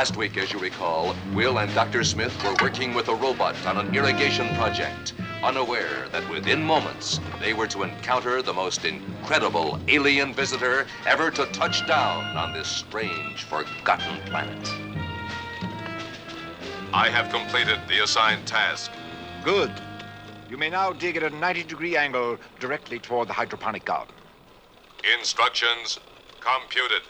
Last week, as you recall, Will and Dr. Smith were working with a robot on an irrigation project, unaware that within moments they were to encounter the most incredible alien visitor ever to touch down on this strange, forgotten planet. I have completed the assigned task. Good. You may now dig at a 90 degree angle directly toward the hydroponic garden. Instructions computed.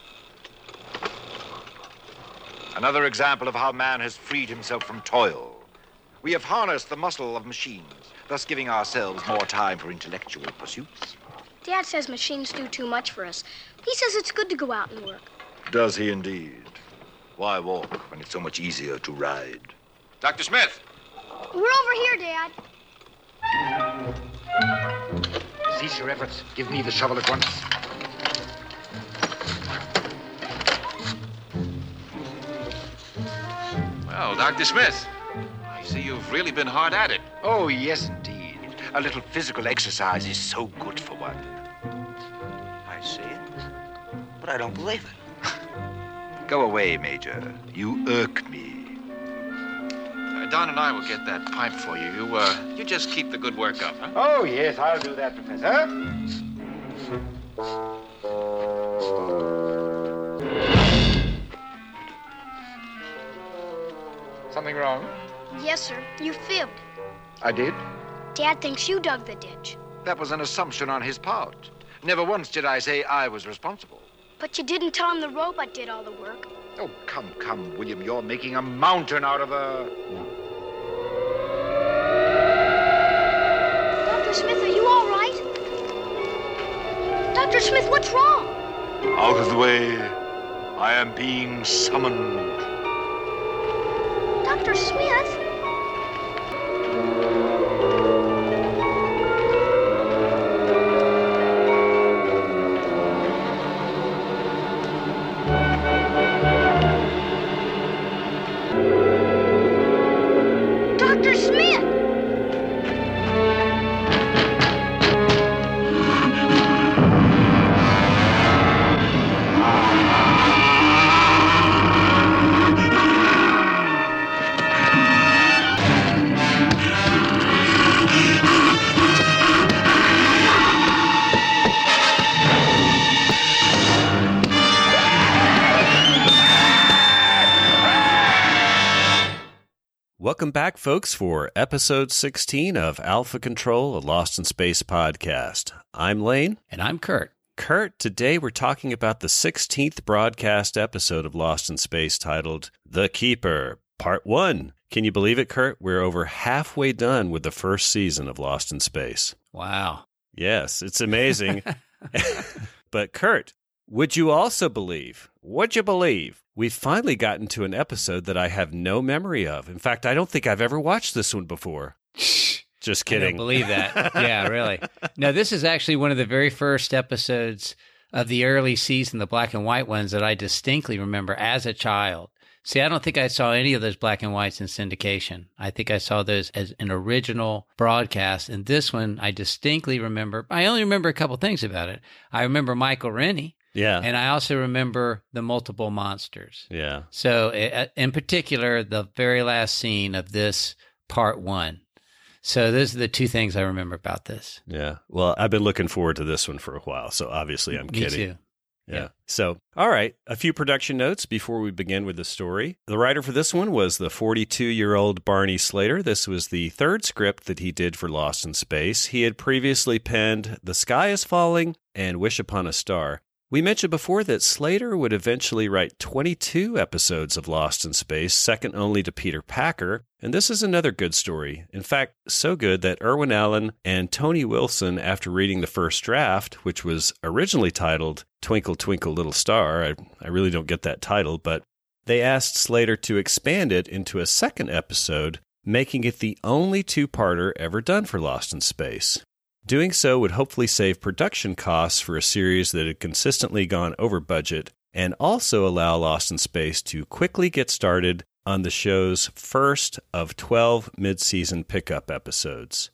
Another example of how man has freed himself from toil. We have harnessed the muscle of machines, thus giving ourselves more time for intellectual pursuits. Dad says machines do too much for us. He says it's good to go out and work. Does he indeed? Why walk when it's so much easier to ride? Dr. Smith! We're over here, Dad. Cease your efforts. Give me the shovel at once. Well, Dr. Smith, I see you've really been hard at it. Oh, yes, indeed. A little physical exercise is so good for one. I see it, but I don't believe it. Go away, Major. You irk me. Uh, Don and I will get that pipe for you. You, uh, you just keep the good work up, huh? Oh, yes, I'll do that, Professor. Something wrong? Yes, sir. You fibbed. I did? Dad thinks you dug the ditch. That was an assumption on his part. Never once did I say I was responsible. But you didn't tell him the robot did all the work. Oh, come, come, William. You're making a mountain out of a. Dr. Smith, are you all right? Dr. Smith, what's wrong? Out of the way. I am being summoned. Dr. Smith? Folks, for episode 16 of Alpha Control, a Lost in Space podcast. I'm Lane. And I'm Kurt. Kurt, today we're talking about the 16th broadcast episode of Lost in Space titled The Keeper, Part 1. Can you believe it, Kurt? We're over halfway done with the first season of Lost in Space. Wow. Yes, it's amazing. but, Kurt, would you also believe, would you believe, we've finally gotten to an episode that I have no memory of? In fact, I don't think I've ever watched this one before. Just I don't kidding. believe that. yeah, really. No, this is actually one of the very first episodes of the early season, the black and white ones that I distinctly remember as a child. See, I don't think I saw any of those black and whites in syndication. I think I saw those as an original broadcast. And this one, I distinctly remember. I only remember a couple things about it. I remember Michael Rennie, yeah. and I also remember the multiple monsters. yeah. So, in particular, the very last scene of this part one. So, those are the two things I remember about this. Yeah. Well, I've been looking forward to this one for a while, so obviously I'm Me kidding. too. Yeah. So, all right, a few production notes before we begin with the story. The writer for this one was the 42 year old Barney Slater. This was the third script that he did for Lost in Space. He had previously penned The Sky is Falling and Wish Upon a Star. We mentioned before that Slater would eventually write 22 episodes of Lost in Space, second only to Peter Packer. And this is another good story. In fact, so good that Irwin Allen and Tony Wilson, after reading the first draft, which was originally titled Twinkle, Twinkle, Little Star, I, I really don't get that title, but they asked Slater to expand it into a second episode, making it the only two parter ever done for Lost in Space. Doing so would hopefully save production costs for a series that had consistently gone over budget and also allow Lost in Space to quickly get started on the show's first of 12 mid season pickup episodes.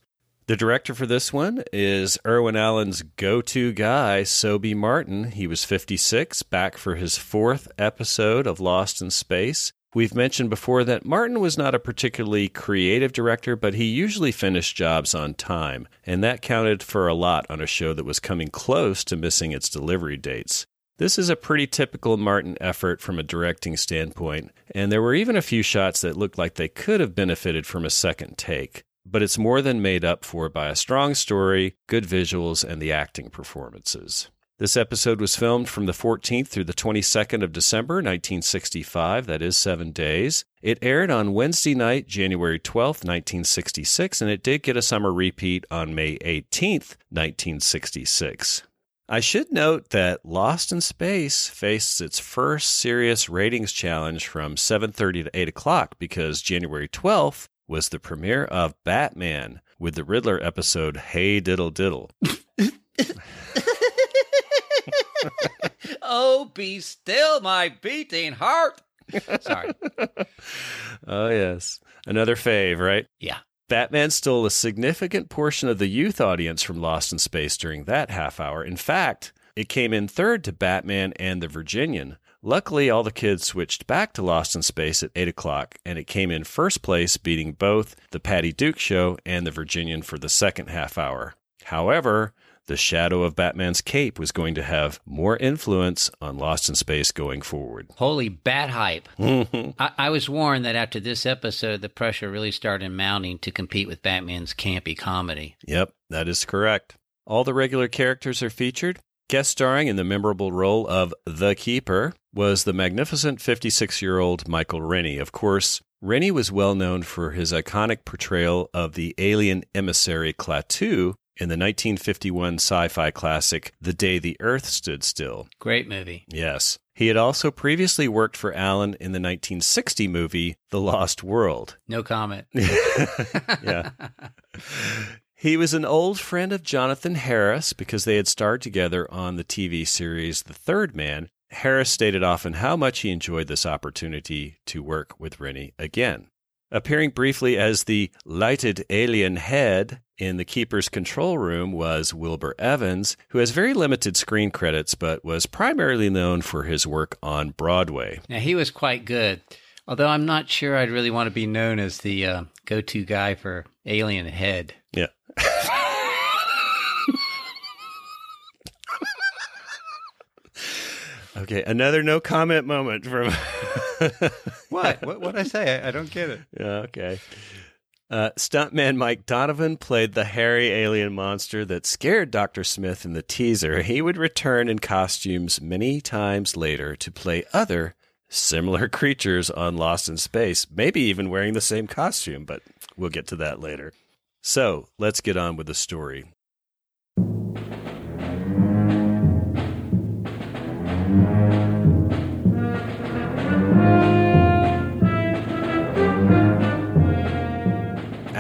The director for this one is Irwin Allen's go to guy, Sobey Martin. He was 56, back for his fourth episode of Lost in Space. We've mentioned before that Martin was not a particularly creative director, but he usually finished jobs on time, and that counted for a lot on a show that was coming close to missing its delivery dates. This is a pretty typical Martin effort from a directing standpoint, and there were even a few shots that looked like they could have benefited from a second take. But it's more than made up for by a strong story, good visuals, and the acting performances. This episode was filmed from the 14th through the 22nd of December, 1965. That is seven days. It aired on Wednesday night, January 12th, 1966, and it did get a summer repeat on May 18th, 1966. I should note that Lost in Space faced its first serious ratings challenge from 7:30 to 8 o'clock because January 12th was the premiere of Batman with the Riddler episode Hey Diddle Diddle. oh, be still, my beating heart. Sorry. oh, yes. Another fave, right? Yeah. Batman stole a significant portion of the youth audience from Lost in Space during that half hour. In fact, it came in third to Batman and the Virginian. Luckily, all the kids switched back to Lost in Space at 8 o'clock, and it came in first place, beating both the Patty Duke Show and the Virginian for the second half hour. However, the shadow of Batman's cape was going to have more influence on Lost in Space going forward. Holy bat hype. Mm-hmm. I, I, was warned that after this episode, the pressure really started mounting to compete with Batman's campy comedy. Yep, that is correct. All the regular characters are featured. Guest starring in the memorable role of The Keeper was the magnificent 56 year old Michael Rennie. Of course, Rennie was well known for his iconic portrayal of the alien emissary Klaatu in the 1951 sci fi classic The Day the Earth Stood Still. Great movie. Yes. He had also previously worked for Allen in the 1960 movie The Lost World. No comment. yeah. He was an old friend of Jonathan Harris because they had starred together on the TV series The Third Man. Harris stated often how much he enjoyed this opportunity to work with Rennie again. Appearing briefly as the lighted alien head in the Keeper's control room was Wilbur Evans, who has very limited screen credits but was primarily known for his work on Broadway. Now, he was quite good, although I'm not sure I'd really want to be known as the uh, go to guy for Alien Head. Yeah. Okay, another no comment moment from. what? What what I say? I, I, don't get it. Yeah, okay. Uh, stuntman Mike Donovan played the hairy alien monster that scared Dr. Smith in the teaser. He would return in costumes many times later to play other similar creatures on Lost in Space, maybe even wearing the same costume, but we'll get to that later. So let's get on with the story.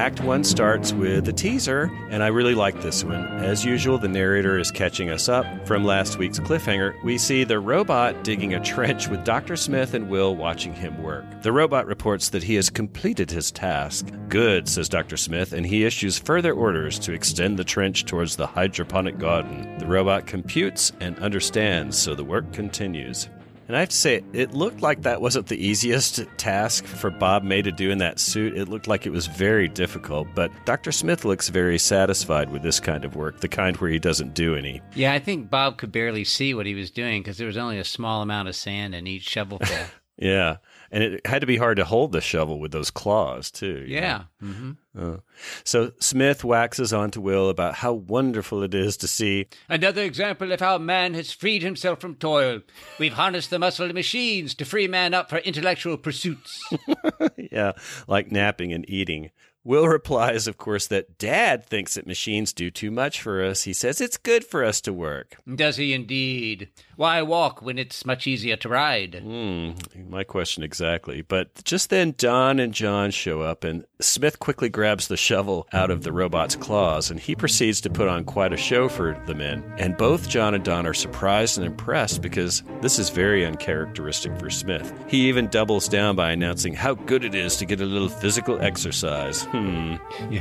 Act 1 starts with a teaser, and I really like this one. As usual, the narrator is catching us up. From last week's cliffhanger, we see the robot digging a trench with Dr. Smith and Will watching him work. The robot reports that he has completed his task. Good, says Dr. Smith, and he issues further orders to extend the trench towards the hydroponic garden. The robot computes and understands, so the work continues. And I have to say, it looked like that wasn't the easiest task for Bob May to do in that suit. It looked like it was very difficult, but Dr. Smith looks very satisfied with this kind of work, the kind where he doesn't do any. Yeah, I think Bob could barely see what he was doing because there was only a small amount of sand in each shovelful. Yeah. And it had to be hard to hold the shovel with those claws, too. yeah. hmm? Uh, so Smith waxes on to Will about how wonderful it is to see Another example of how man has freed himself from toil. We've harnessed the muscle of machines to free man up for intellectual pursuits. yeah, like napping and eating. Will replies, of course, that Dad thinks that machines do too much for us. He says it's good for us to work. Does he indeed? Why walk when it's much easier to ride? Hmm, my question exactly. But just then, Don and John show up, and Smith quickly grabs the shovel out of the robot's claws, and he proceeds to put on quite a show for the men. And both John and Don are surprised and impressed because this is very uncharacteristic for Smith. He even doubles down by announcing how good it is to get a little physical exercise. Hmm.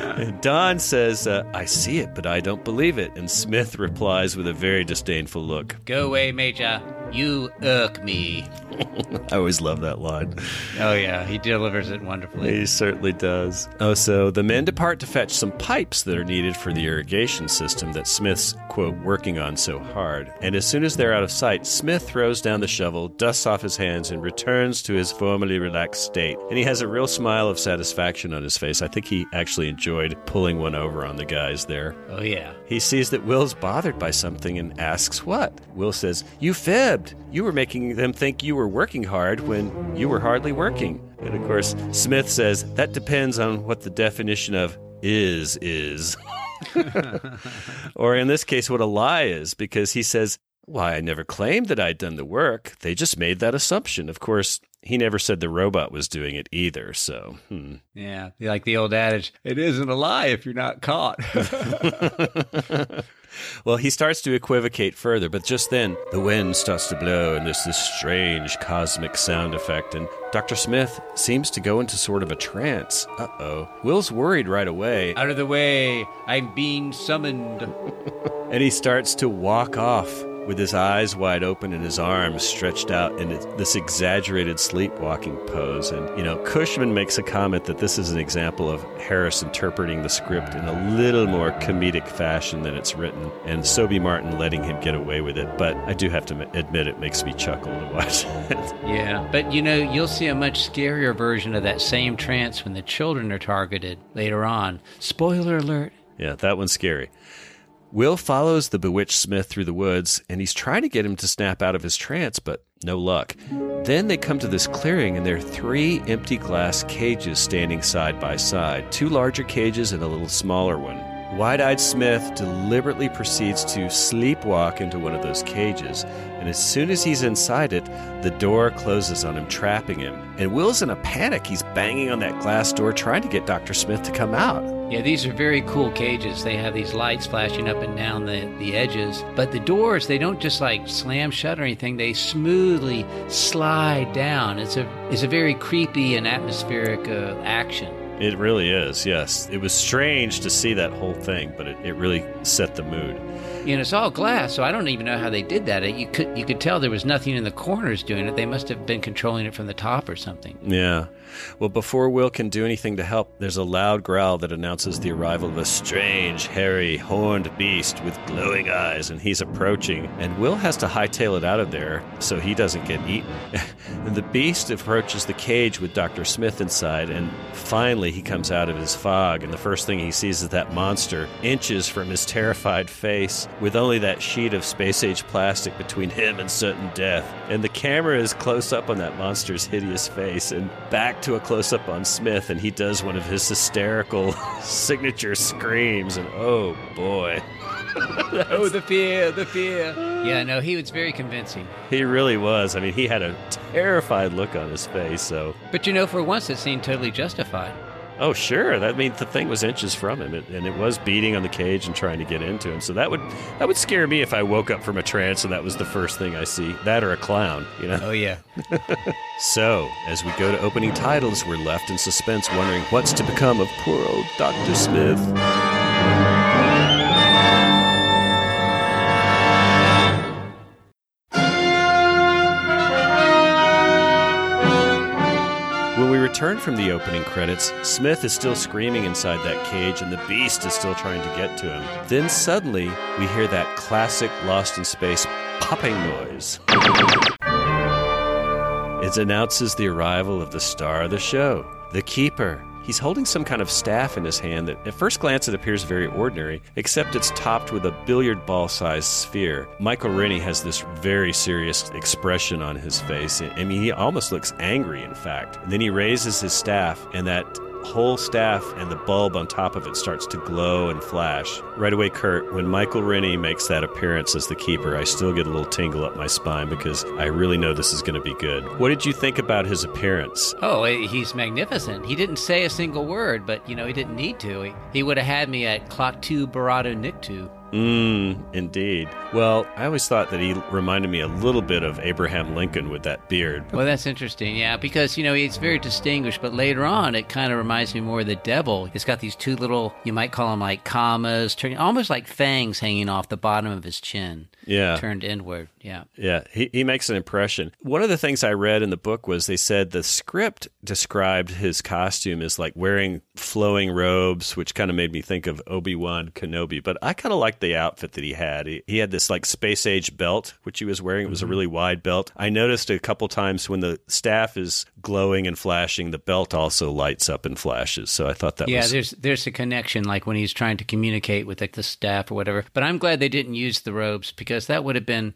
And Don says, uh, I see it, but I don't believe it. And Smith replies with a very disdainful look. Go away, Major. You irk me. I always love that line. Oh, yeah, he delivers it wonderfully. He certainly does. Oh, so the men depart to fetch some pipes that are needed for the irrigation system that Smith's, quote, working on so hard. And as soon as they're out of sight, Smith throws down the shovel, dusts off his hands, and returns to his formerly relaxed state. And he has a real smile of satisfaction on his face. I think he actually enjoyed pulling one over on the guys there. Oh, yeah. He sees that Will's bothered by something and asks what. Will says, You fibbed. You were making them think you were working hard when you were hardly working. And of course, Smith says, That depends on what the definition of is is. or in this case, what a lie is, because he says, Why, I never claimed that I'd done the work. They just made that assumption. Of course, he never said the robot was doing it either, so. Hmm. Yeah, like the old adage, it isn't a lie if you're not caught. Well, he starts to equivocate further, but just then the wind starts to blow and there's this strange cosmic sound effect, and Dr. Smith seems to go into sort of a trance. Uh oh. Will's worried right away, Out of the way, I'm being summoned. and he starts to walk off with his eyes wide open and his arms stretched out in this exaggerated sleepwalking pose. And, you know, Cushman makes a comment that this is an example of Harris interpreting the script in a little more comedic fashion than it's written, and Sobey Martin letting him get away with it. But I do have to admit, it makes me chuckle to watch it. Yeah, but you know, you'll see a much scarier version of that same trance when the children are targeted later on. Spoiler alert. Yeah, that one's scary. Will follows the bewitched Smith through the woods, and he's trying to get him to snap out of his trance, but no luck. Then they come to this clearing, and there are three empty glass cages standing side by side two larger cages and a little smaller one. Wide eyed Smith deliberately proceeds to sleepwalk into one of those cages, and as soon as he's inside it, the door closes on him, trapping him. And Will's in a panic. He's banging on that glass door, trying to get Dr. Smith to come out. Yeah, these are very cool cages. They have these lights flashing up and down the, the edges. But the doors, they don't just like slam shut or anything. They smoothly slide down. It's a it's a very creepy and atmospheric uh, action. It really is, yes. It was strange to see that whole thing, but it, it really set the mood. And it's all glass, so I don't even know how they did that. You could you could tell there was nothing in the corners doing it. They must have been controlling it from the top or something. Yeah. Well, before Will can do anything to help, there's a loud growl that announces the arrival of a strange, hairy, horned beast with glowing eyes, and he's approaching. And Will has to hightail it out of there so he doesn't get eaten. and the beast approaches the cage with Dr. Smith inside, and finally he comes out of his fog, and the first thing he sees is that monster, inches from his terrified face, with only that sheet of space age plastic between him and certain death. And the camera is close up on that monster's hideous face, and back to a close up on Smith, and he does one of his hysterical signature screams, and oh boy. oh, the fear, the fear. Yeah, no, he was very convincing. He really was. I mean, he had a terrified look on his face, so. But you know, for once, it seemed totally justified. Oh, sure. That means the thing was inches from him, and it was beating on the cage and trying to get into him. So that would that would scare me if I woke up from a trance and that was the first thing I see. That or a clown, you know. Oh yeah. So as we go to opening titles, we're left in suspense, wondering what's to become of poor old Doctor Smith. Return from the opening credits, Smith is still screaming inside that cage and the beast is still trying to get to him. Then suddenly, we hear that classic Lost in Space popping noise. It announces the arrival of the star of the show, the Keeper. He's holding some kind of staff in his hand that, at first glance, it appears very ordinary, except it's topped with a billiard ball sized sphere. Michael Rennie has this very serious expression on his face. I mean, he almost looks angry, in fact. And then he raises his staff, and that whole staff and the bulb on top of it starts to glow and flash. Right away, Kurt, when Michael Rennie makes that appearance as the keeper, I still get a little tingle up my spine because I really know this is going to be good. What did you think about his appearance? Oh, eh, he's magnificent. He didn't say a single word, but you know he didn't need to. He, he would have had me at Klaatu barada nikto. Mmm, indeed. Well, I always thought that he reminded me a little bit of Abraham Lincoln with that beard. Well, that's interesting, yeah, because, you know, he's very distinguished, but later on it kind of reminds me more of the devil. It's got these two little, you might call them like commas, almost like fangs hanging off the bottom of his chin. Yeah. Turned inward, yeah. Yeah, he, he makes an impression. One of the things I read in the book was they said the script described his costume as like wearing flowing robes, which kind of made me think of Obi Wan Kenobi, but I kind of like the outfit that he had. He, he, had this like space age belt, which he was wearing. It was mm-hmm. a really wide belt. I noticed a couple times when the staff is glowing and flashing, the belt also lights up and flashes. So I thought that yeah, was... there's there's a connection, like when he's trying to communicate with like the staff or whatever. But I'm glad they didn't use the robes because that would have been,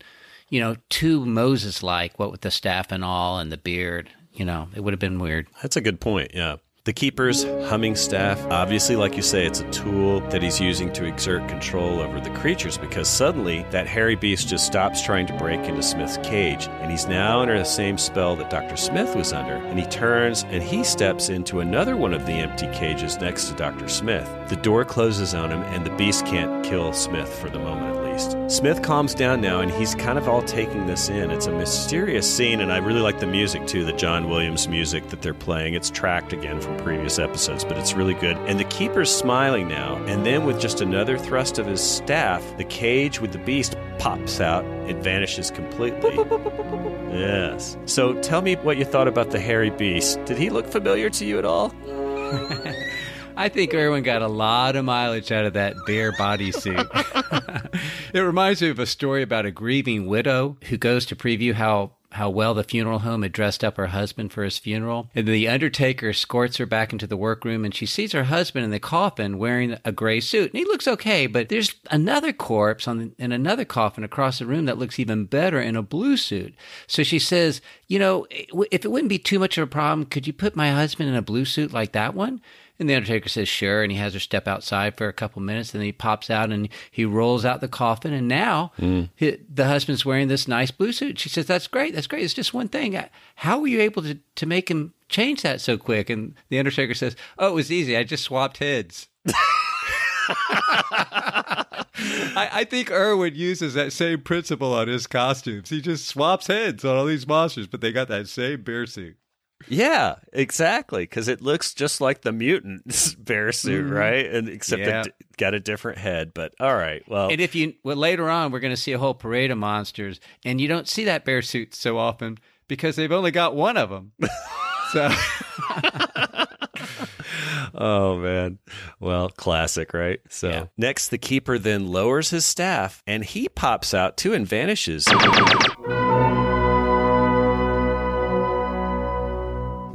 you know, too Moses like. What with the staff and all and the beard, you know, it would have been weird. That's a good point. Yeah. The keeper's humming staff, obviously, like you say, it's a tool that he's using to exert control over the creatures because suddenly that hairy beast just stops trying to break into Smith's cage and he's now under the same spell that Dr. Smith was under. And he turns and he steps into another one of the empty cages next to Dr. Smith. The door closes on him and the beast can't kill Smith for the moment at least. Smith calms down now and he's kind of all taking this in. It's a mysterious scene and I really like the music too, the John Williams music that they're playing. It's tracked again from previous episodes, but it's really good. And the keeper's smiling now, and then with just another thrust of his staff, the cage with the beast pops out. It vanishes completely. Yes. So tell me what you thought about the hairy beast. Did he look familiar to you at all? I think Irwin got a lot of mileage out of that bear bodysuit. it reminds me of a story about a grieving widow who goes to preview how how well the funeral home had dressed up her husband for his funeral. And the undertaker escorts her back into the workroom and she sees her husband in the coffin wearing a gray suit. And he looks okay, but there's another corpse on the, in another coffin across the room that looks even better in a blue suit. So she says, You know, if it wouldn't be too much of a problem, could you put my husband in a blue suit like that one? And the Undertaker says, sure. And he has her step outside for a couple minutes. And then he pops out and he rolls out the coffin. And now mm. he, the husband's wearing this nice blue suit. She says, that's great. That's great. It's just one thing. How were you able to, to make him change that so quick? And the Undertaker says, oh, it was easy. I just swapped heads. I, I, think Irwin uses that same principle on his costumes. He just swaps heads on all these monsters, but they got that same bear suit. Yeah, exactly. Because it looks just like the mutant bear suit, mm-hmm. right? And except yeah. it got a different head. But all right, well. And if you well later on, we're going to see a whole parade of monsters, and you don't see that bear suit so often because they've only got one of them. so. oh man. Well, classic, right? So yeah. next, the keeper then lowers his staff, and he pops out too and vanishes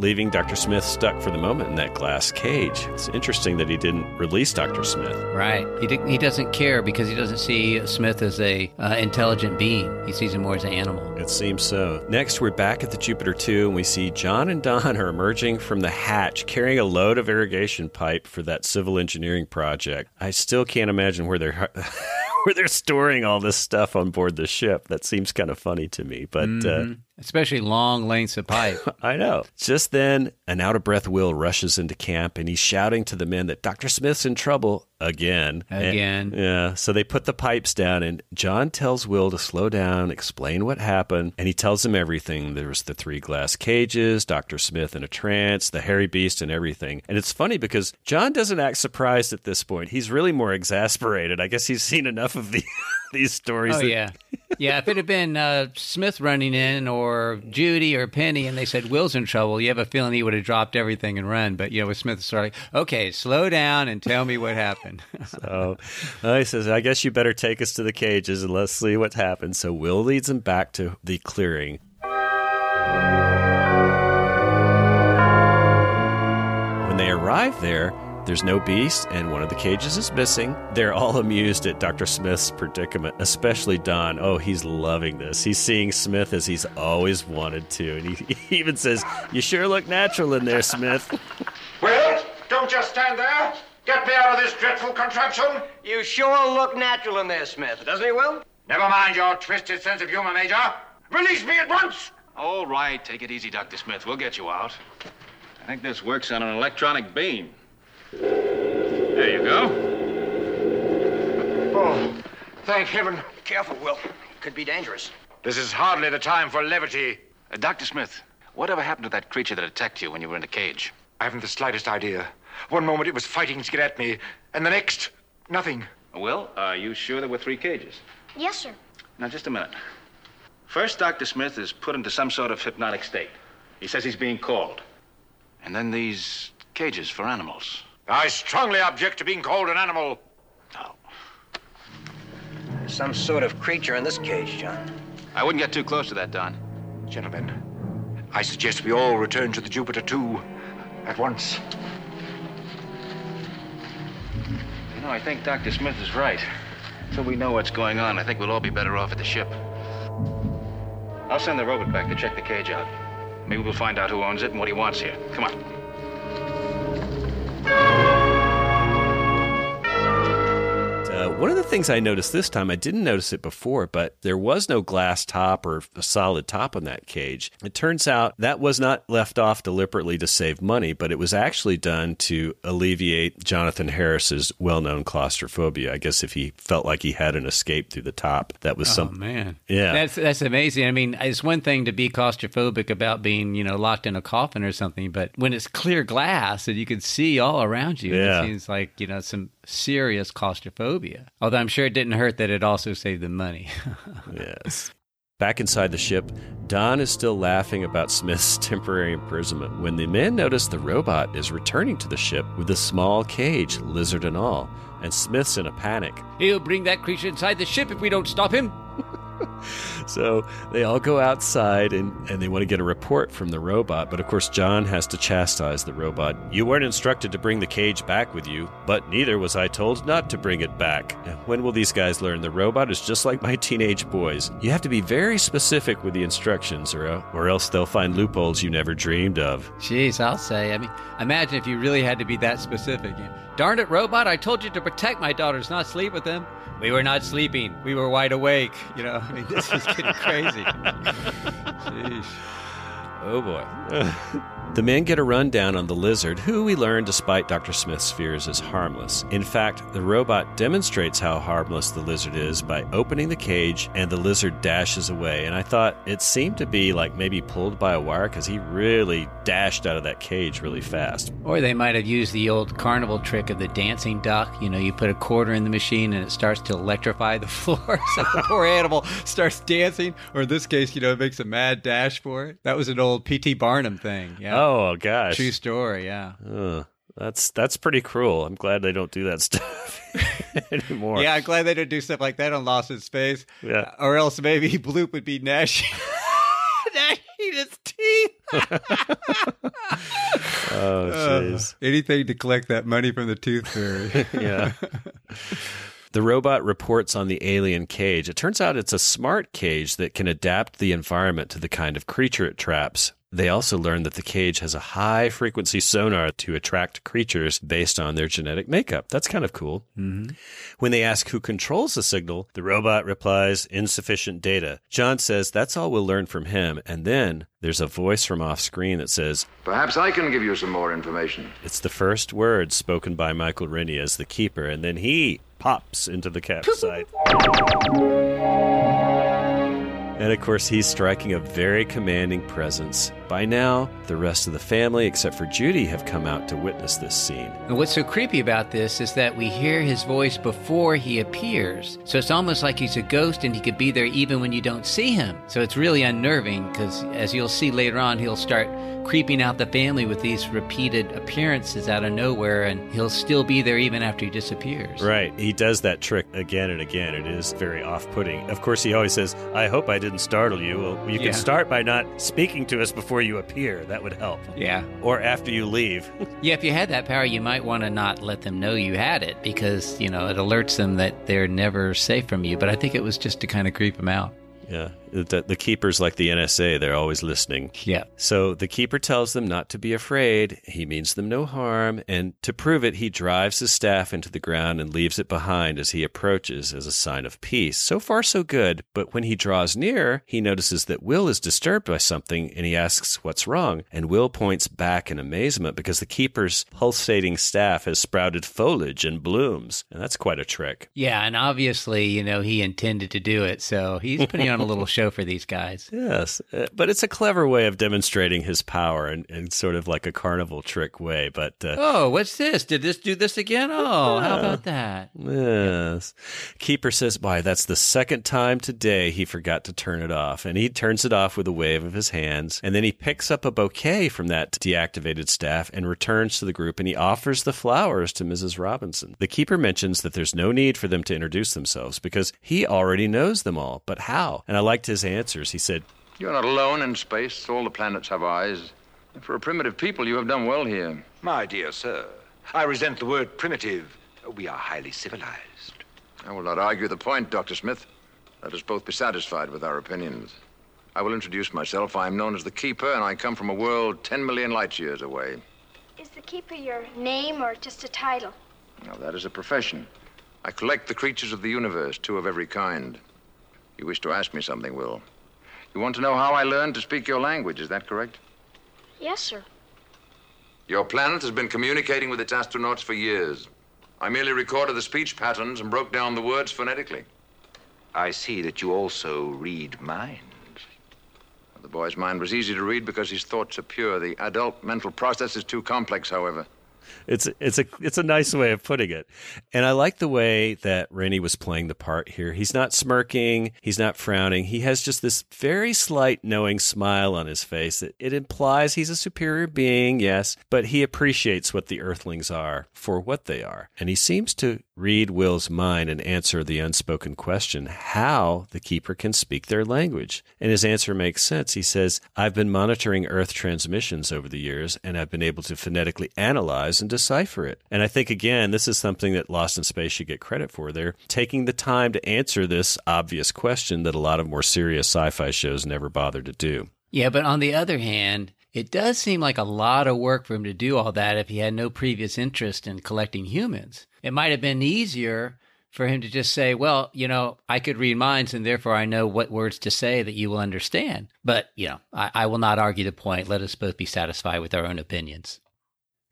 leaving Dr. Smith stuck for the moment in that glass cage. It's interesting that he didn't release Dr. Smith. Right. He, he doesn't care because he doesn't see Smith as a uh, intelligent being. He sees him more as an animal. It seems so. Next, we're back at the Jupiter 2 and we see John and Don are emerging from the hatch carrying a load of irrigation pipe for that civil engineering project. I still can't imagine where they're where they're storing all this stuff on board the ship. That seems kind of funny to me, but uh, mm-hmm. uh, especially long lengths of pipe. I know. Just then, an out of breath Will rushes into camp and he's shouting to the men that Dr. Smith's in trouble again. Again. And, yeah. So they put the pipes down, and John tells Will to slow down, explain what happened, and he tells him everything. There was the three glass cages, Dr. Smith in a trance, the hairy beast, and everything. And it's funny because John doesn't act surprised at this point. He's really more exasperated. I guess he's seen enough of the these stories. Oh, yeah. Yeah, if it had been uh, Smith running in or Judy or Penny and they said Will's in trouble, you have a feeling he would have dropped everything and run. But, you know, with Smith, it's like, okay, slow down and tell me what happened. so uh, he says, I guess you better take us to the cages and let's see what happens. So Will leads him back to the clearing. When they arrive there, there's no beast, and one of the cages is missing. They're all amused at Dr. Smith's predicament, especially Don. Oh, he's loving this. He's seeing Smith as he's always wanted to. And he, he even says, You sure look natural in there, Smith. Will, don't just stand there. Get me out of this dreadful contraption. You sure look natural in there, Smith, doesn't he, Will? Never mind your twisted sense of humor, Major. Release me at once. All right, take it easy, Dr. Smith. We'll get you out. I think this works on an electronic beam. There you go. Oh, thank heaven. Careful, Will. Could be dangerous. This is hardly the time for levity. Uh, Dr. Smith, whatever happened to that creature that attacked you when you were in the cage? I haven't the slightest idea. One moment it was fighting to get at me, and the next, nothing. Will, are you sure there were three cages? Yes, sir. Now, just a minute. First, Dr. Smith is put into some sort of hypnotic state. He says he's being called. And then these cages for animals. I strongly object to being called an animal. Oh. There's some sort of creature in this cage, John. I wouldn't get too close to that, Don. Gentlemen, I suggest we all return to the Jupiter 2 at once. You know, I think Dr. Smith is right. Until we know what's going on, I think we'll all be better off at the ship. I'll send the robot back to check the cage out. Maybe we'll find out who owns it and what he wants here. Come on. One of the things I noticed this time, I didn't notice it before, but there was no glass top or a solid top on that cage. It turns out that was not left off deliberately to save money, but it was actually done to alleviate Jonathan Harris's well-known claustrophobia. I guess if he felt like he had an escape through the top, that was Oh some. man, Yeah. that's that's amazing. I mean, it's one thing to be claustrophobic about being you know locked in a coffin or something, but when it's clear glass and you can see all around you, Yeah. it seems like you know some serious claustrophobia. Although I'm sure it didn't hurt that it also saved them money. Yes. Back inside the ship, Don is still laughing about Smith's temporary imprisonment when the men notice the robot is returning to the ship with a small cage, lizard and all, and Smith's in a panic. He'll bring that creature inside the ship if we don't stop him. So they all go outside and, and they want to get a report from the robot, but of course, John has to chastise the robot. You weren't instructed to bring the cage back with you, but neither was I told not to bring it back. When will these guys learn? The robot is just like my teenage boys. You have to be very specific with the instructions, or, uh, or else they'll find loopholes you never dreamed of. Jeez, I'll say. I mean, imagine if you really had to be that specific. Darn it, robot! I told you to protect my daughters, not sleep with them. We were not sleeping. We were wide awake. You know, I mean, this is getting crazy. Jeez. Oh boy. the men get a rundown on the lizard, who we learn, despite Dr. Smith's fears, is harmless. In fact, the robot demonstrates how harmless the lizard is by opening the cage and the lizard dashes away. And I thought it seemed to be like maybe pulled by a wire because he really dashed out of that cage really fast. Or they might have used the old carnival trick of the dancing duck. You know, you put a quarter in the machine and it starts to electrify the floor. so the poor animal starts dancing. Or in this case, you know, it makes a mad dash for it. That was an old P.T. Barnum thing. Yeah. Oh gosh. True story. Yeah. Ugh. that's that's pretty cruel. I'm glad they don't do that stuff anymore. Yeah, I'm glad they don't do stuff like that on Lost in Space. Yeah. Or else maybe Bloop would be gnashing, gnashing his teeth. Oh uh, jeez. Anything to collect that money from the tooth fairy. yeah. The robot reports on the alien cage. It turns out it's a smart cage that can adapt the environment to the kind of creature it traps. They also learn that the cage has a high frequency sonar to attract creatures based on their genetic makeup. That's kind of cool. Mm-hmm. When they ask who controls the signal, the robot replies, insufficient data. John says that's all we'll learn from him. And then there's a voice from off screen that says, Perhaps I can give you some more information. it's the first words spoken by Michael Rennie as the keeper, and then he pops into the campsite. and of course, he's striking a very commanding presence. By now, the rest of the family, except for Judy, have come out to witness this scene. And what's so creepy about this is that we hear his voice before he appears. So it's almost like he's a ghost and he could be there even when you don't see him. So it's really unnerving because, as you'll see later on, he'll start creeping out the family with these repeated appearances out of nowhere and he'll still be there even after he disappears. Right. He does that trick again and again. It is very off putting. Of course, he always says, I hope I didn't startle you. Well, you Yeah. can start by not speaking to us before you appear. That would help. Yeah. Or after you leave. Yeah, if you had that power, you might want to not let them know you had it because, you know, it alerts them that they're never safe from you. But I think it was just to kind of creep them out. yeah. The, the keeper's like the NSA. They're always listening. Yeah. So the keeper tells them not to be afraid. He means them no harm. And to prove it, he drives his staff into the ground and leaves it behind as he approaches as a sign of peace. So far, so good. But when he draws near, he notices that Will is disturbed by something and he asks what's wrong. And Will points back in amazement because the keeper's pulsating staff has sprouted foliage and blooms. And that's quite a trick. Yeah, and obviously, you know, he intended to do it. So he's putting on a little show for these guys. Yes, uh, but it's a clever way of demonstrating his power and, in sort of like a carnival trick way. But uh, Oh, what's this? Did this do this again? Oh, how about that? Yes. Keeper says, Why, that's the second time today he forgot to turn it off. And he turns it off with a wave of his hands. And then he picks up a bouquet from that deactivated staff and returns to the group and he offers the flowers to Mrs. Robinson. The keeper mentions that there's no need for them to introduce themselves because he already knows them all. But how? And I liked his answers. He said, You're not alone in space. All the planets have eyes. For a primitive people, you have done well here. My dear sir, I resent the word primitive. We are highly civilized. I will not argue the point, Dr. Smith. Let us both be satisfied with our opinions. I will introduce myself. I am known as the Keeper, and I come from a world 10 million light years away. Is the keeper your name or just a title? Now, that is a profession. I collect the creatures of the universe, two of every kind. You wish to ask me something, Will. You want to know how I learned to speak your language, is that correct? Yes, sir. Your planet has been communicating with its astronauts for years. I merely recorded the speech patterns and broke down the words phonetically. I see that you also read minds. The boy's mind was easy to read because his thoughts are pure. The adult mental process is too complex, however. It's it's a it's a nice way of putting it, and I like the way that Rennie was playing the part here. He's not smirking, he's not frowning. He has just this very slight, knowing smile on his face. It, it implies he's a superior being, yes, but he appreciates what the Earthlings are for what they are, and he seems to read Will's mind and answer the unspoken question: how the keeper can speak their language. And his answer makes sense. He says, "I've been monitoring Earth transmissions over the years, and I've been able to phonetically analyze." and decipher it. And I think, again, this is something that Lost in Space should get credit for. They're taking the time to answer this obvious question that a lot of more serious sci fi shows never bother to do. Yeah, but on the other hand, it does seem like a lot of work for him to do all that if he had no previous interest in collecting humans. It might have been easier for him to just say, well, you know, I could read minds and therefore I know what words to say that you will understand. But, you know, I, I will not argue the point. Let us both be satisfied with our own opinions.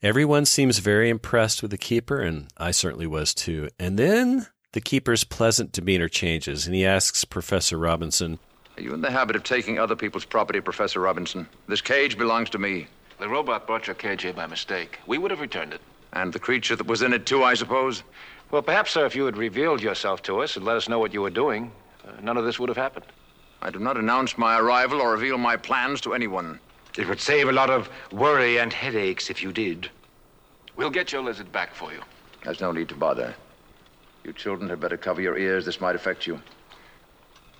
Everyone seems very impressed with the keeper, and I certainly was too. And then the keeper's pleasant demeanor changes, and he asks Professor Robinson, Are you in the habit of taking other people's property, Professor Robinson? This cage belongs to me. The robot brought your cage here by mistake. We would have returned it. And the creature that was in it, too, I suppose? Well, perhaps, sir, if you had revealed yourself to us and let us know what you were doing, uh, none of this would have happened. I do not announce my arrival or reveal my plans to anyone. It would save a lot of worry and headaches if you did. We'll get your lizard back for you. There's no need to bother. You children had better cover your ears. This might affect you.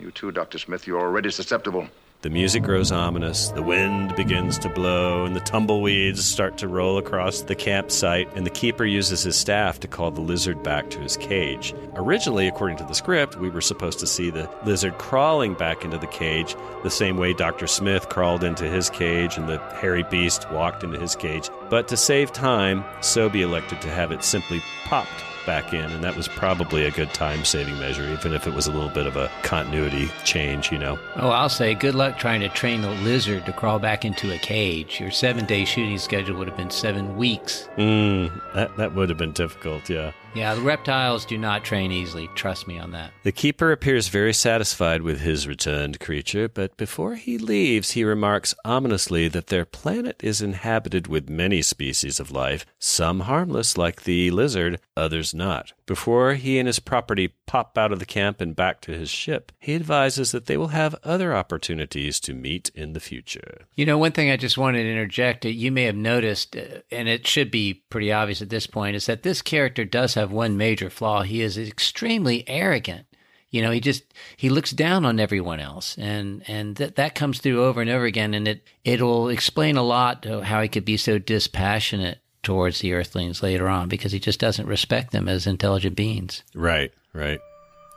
You too, Dr. Smith. You're already susceptible. The music grows ominous, the wind begins to blow, and the tumbleweeds start to roll across the campsite, and the keeper uses his staff to call the lizard back to his cage. Originally, according to the script, we were supposed to see the lizard crawling back into the cage the same way Dr. Smith crawled into his cage and the hairy beast walked into his cage. But to save time, Sobey elected to have it simply popped back in, and that was probably a good time saving measure, even if it was a little bit of a continuity change, you know. Oh, I'll say good luck trying to train a lizard to crawl back into a cage. Your seven day shooting schedule would have been seven weeks. Mm, that, that would have been difficult, yeah. Yeah, the reptiles do not train easily. Trust me on that. The keeper appears very satisfied with his returned creature, but before he leaves, he remarks ominously that their planet is inhabited with many species of life, some harmless, like the lizard, others not. Before he and his property pop out of the camp and back to his ship, he advises that they will have other opportunities to meet in the future. You know, one thing I just wanted to interject, uh, you may have noticed, uh, and it should be pretty obvious at this point, is that this character does have one major flaw. He is extremely arrogant. You know, he just he looks down on everyone else, and and that that comes through over and over again, and it it'll explain a lot how he could be so dispassionate towards the Earthlings later on because he just doesn't respect them as intelligent beings. Right, right.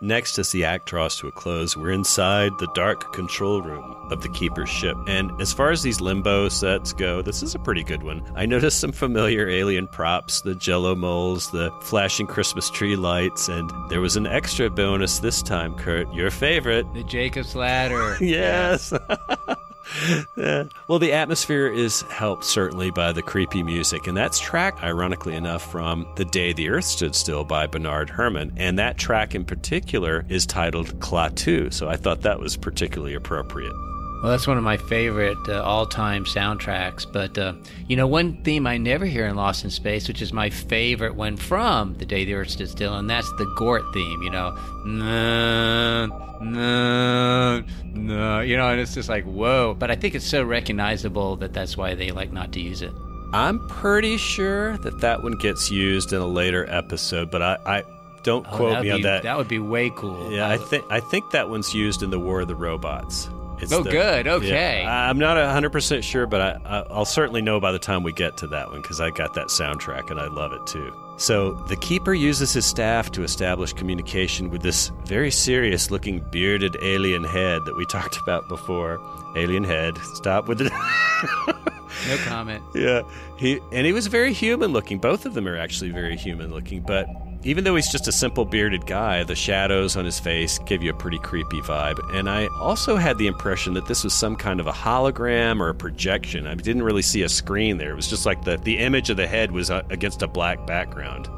Next, as the act draws to a close, we're inside the dark control room of the Keeper's ship. And as far as these limbo sets go, this is a pretty good one. I noticed some familiar alien props the jello molds, the flashing Christmas tree lights, and there was an extra bonus this time, Kurt, your favorite. The Jacob's Ladder. yes. Well, the atmosphere is helped certainly by the creepy music, and that's tracked, ironically enough, from The Day the Earth Stood Still by Bernard Herrmann. And that track in particular is titled Klaatu, so I thought that was particularly appropriate. Well, that's one of my favorite uh, all-time soundtracks. But uh, you know, one theme I never hear in Lost in Space, which is my favorite one from The Day the Earth Stood Still, and that's the Gort theme. You know, no. You know, and it's just like whoa. But I think it's so recognizable that that's why they like not to use it. I'm pretty sure that that one gets used in a later episode, but I, I don't Oh, quote me on be- that. That would be way cool. Yeah, I think I think that one's used in the War of the Robots. It's Oh, the- good. Okay. Yeah, I'm not hundred percent sure, but I, I, I'll certainly know by the time we get to that one because I got that soundtrack and I love it too. So the keeper uses his staff to establish communication with this very serious-looking bearded alien head that we talked about before. Alien head. Stop with it. no comment. Yeah, he and he was very human looking. Both of them are actually very human looking, but even though he's just a simple bearded guy, the shadows on his face give you a pretty creepy vibe. And I also had the impression that this was some kind of a hologram or a projection. I didn't really see a screen there. It was just like the the image of the head was uh, against a black background.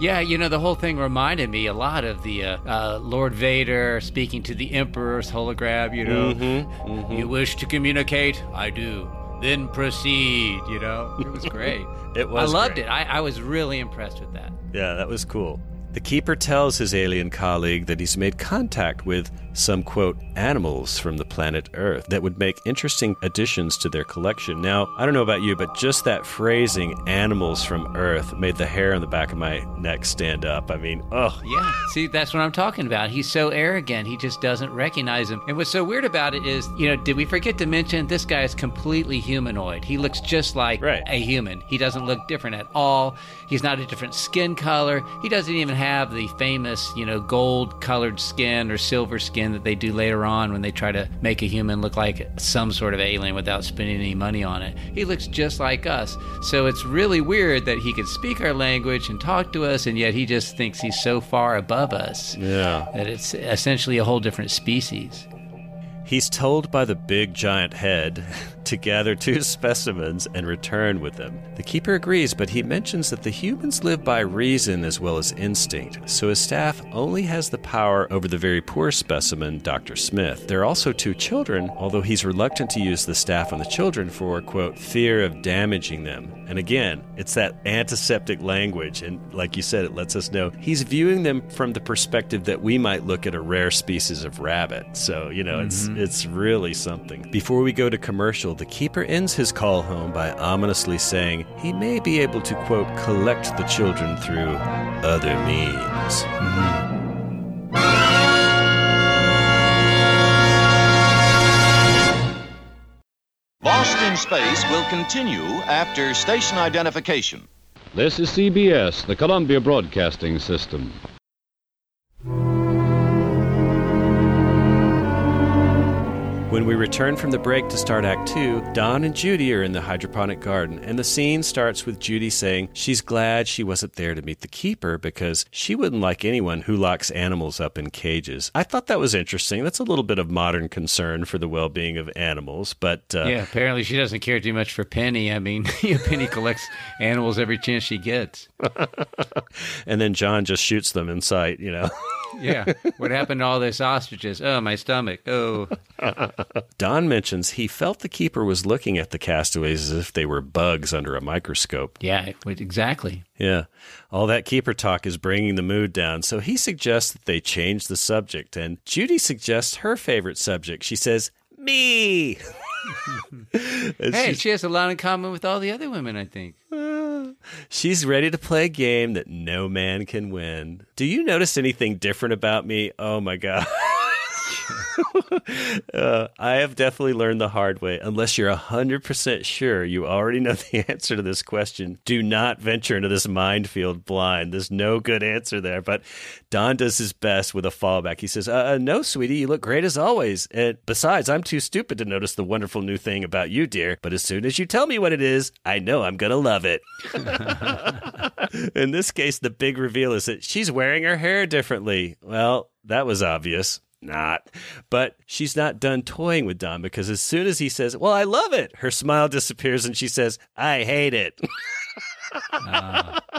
Yeah, you know, the whole thing reminded me a lot of the uh, uh, Lord Vader speaking to the Emperor's hologram, you know. Mm-hmm, You wish to communicate? I do. Then proceed, you know. It was great. It was I loved great. it. I, I was really impressed with that. Yeah, that was cool. The keeper tells his alien colleague that he's made contact with some, quote, animals from the planet Earth that would make interesting additions to their collection. Now, I don't know about you, but just that phrasing, animals from Earth, made the hair on the back of my neck stand up. I mean, oh, Yeah, see, that's what I'm talking about. He's so arrogant, he just doesn't recognize him. And what's so weird about it is, you know, did we forget to mention this guy is completely humanoid? He looks just like Right. a human. He doesn't look different at all. He's not a different skin color. He doesn't even have the famous, you know, gold colored skin or silver skin that they do later on when they try to make a human look like some sort of alien without spending any money on it. He looks just like us. So it's really weird that he could speak our language and talk to us, and yet he just thinks he's so far above us yeah. that it's essentially a whole different species. He's told by the big giant head to gather two specimens and return with them. The keeper agrees, but he mentions that the humans live by reason as well as instinct, so his staff only has the power over the very poor specimen, Dr. Smith. There are also two children, although he's reluctant to use the staff on the children for, quote, fear of damaging them. And again, it's that antiseptic language, and like you said, it lets us know he's viewing them from the perspective that we might look at a rare species of rabbit. So, you know, it's mm-hmm. it's really something. Before we go to commercial, the keeper ends his call home by ominously saying he may be able to quote collect the children through other means. Mm-hmm. Lost in Space will continue after station identification. This is CBS, the Columbia Broadcasting System. When we return from the break to start Act Two, Don and Judy are in the hydroponic garden, and the scene starts with Judy saying she's glad she wasn't there to meet the keeper because she wouldn't like anyone who locks animals up in cages. I thought that was interesting. That's a little bit of modern concern for the well being of animals, but. Uh, yeah, apparently she doesn't care too much for Penny. I mean, Penny collects animals every chance she gets. and then John just shoots them in sight, you know. yeah. What happened to all those ostriches? Oh, my stomach. Oh. Don mentions he felt the keeper was looking at the castaways as if they were bugs under a microscope. Yeah, exactly. Yeah. All that keeper talk is bringing the mood down, so he suggests that they change the subject. And Judy suggests her favorite subject. She says, Me. hey, she has a lot in common with all the other women, I think. She's ready to play a game that no man can win. Do you notice anything different about me? Oh my God. uh, I have definitely learned the hard way. Unless you're 100% sure you already know the answer to this question, do not venture into this minefield blind. There's no good answer there. But Don does his best with a fallback. He says, uh, uh, No, sweetie, you look great as always. And besides, I'm too stupid to notice the wonderful new thing about you, dear. But as soon as you tell me what it is, I know I'm going to love it. In this case, the big reveal is that she's wearing her hair differently. Well, that was obvious not. But she's not done toying with Don because as soon as he says, Well, I love it, her smile disappears and she says, I hate it. uh.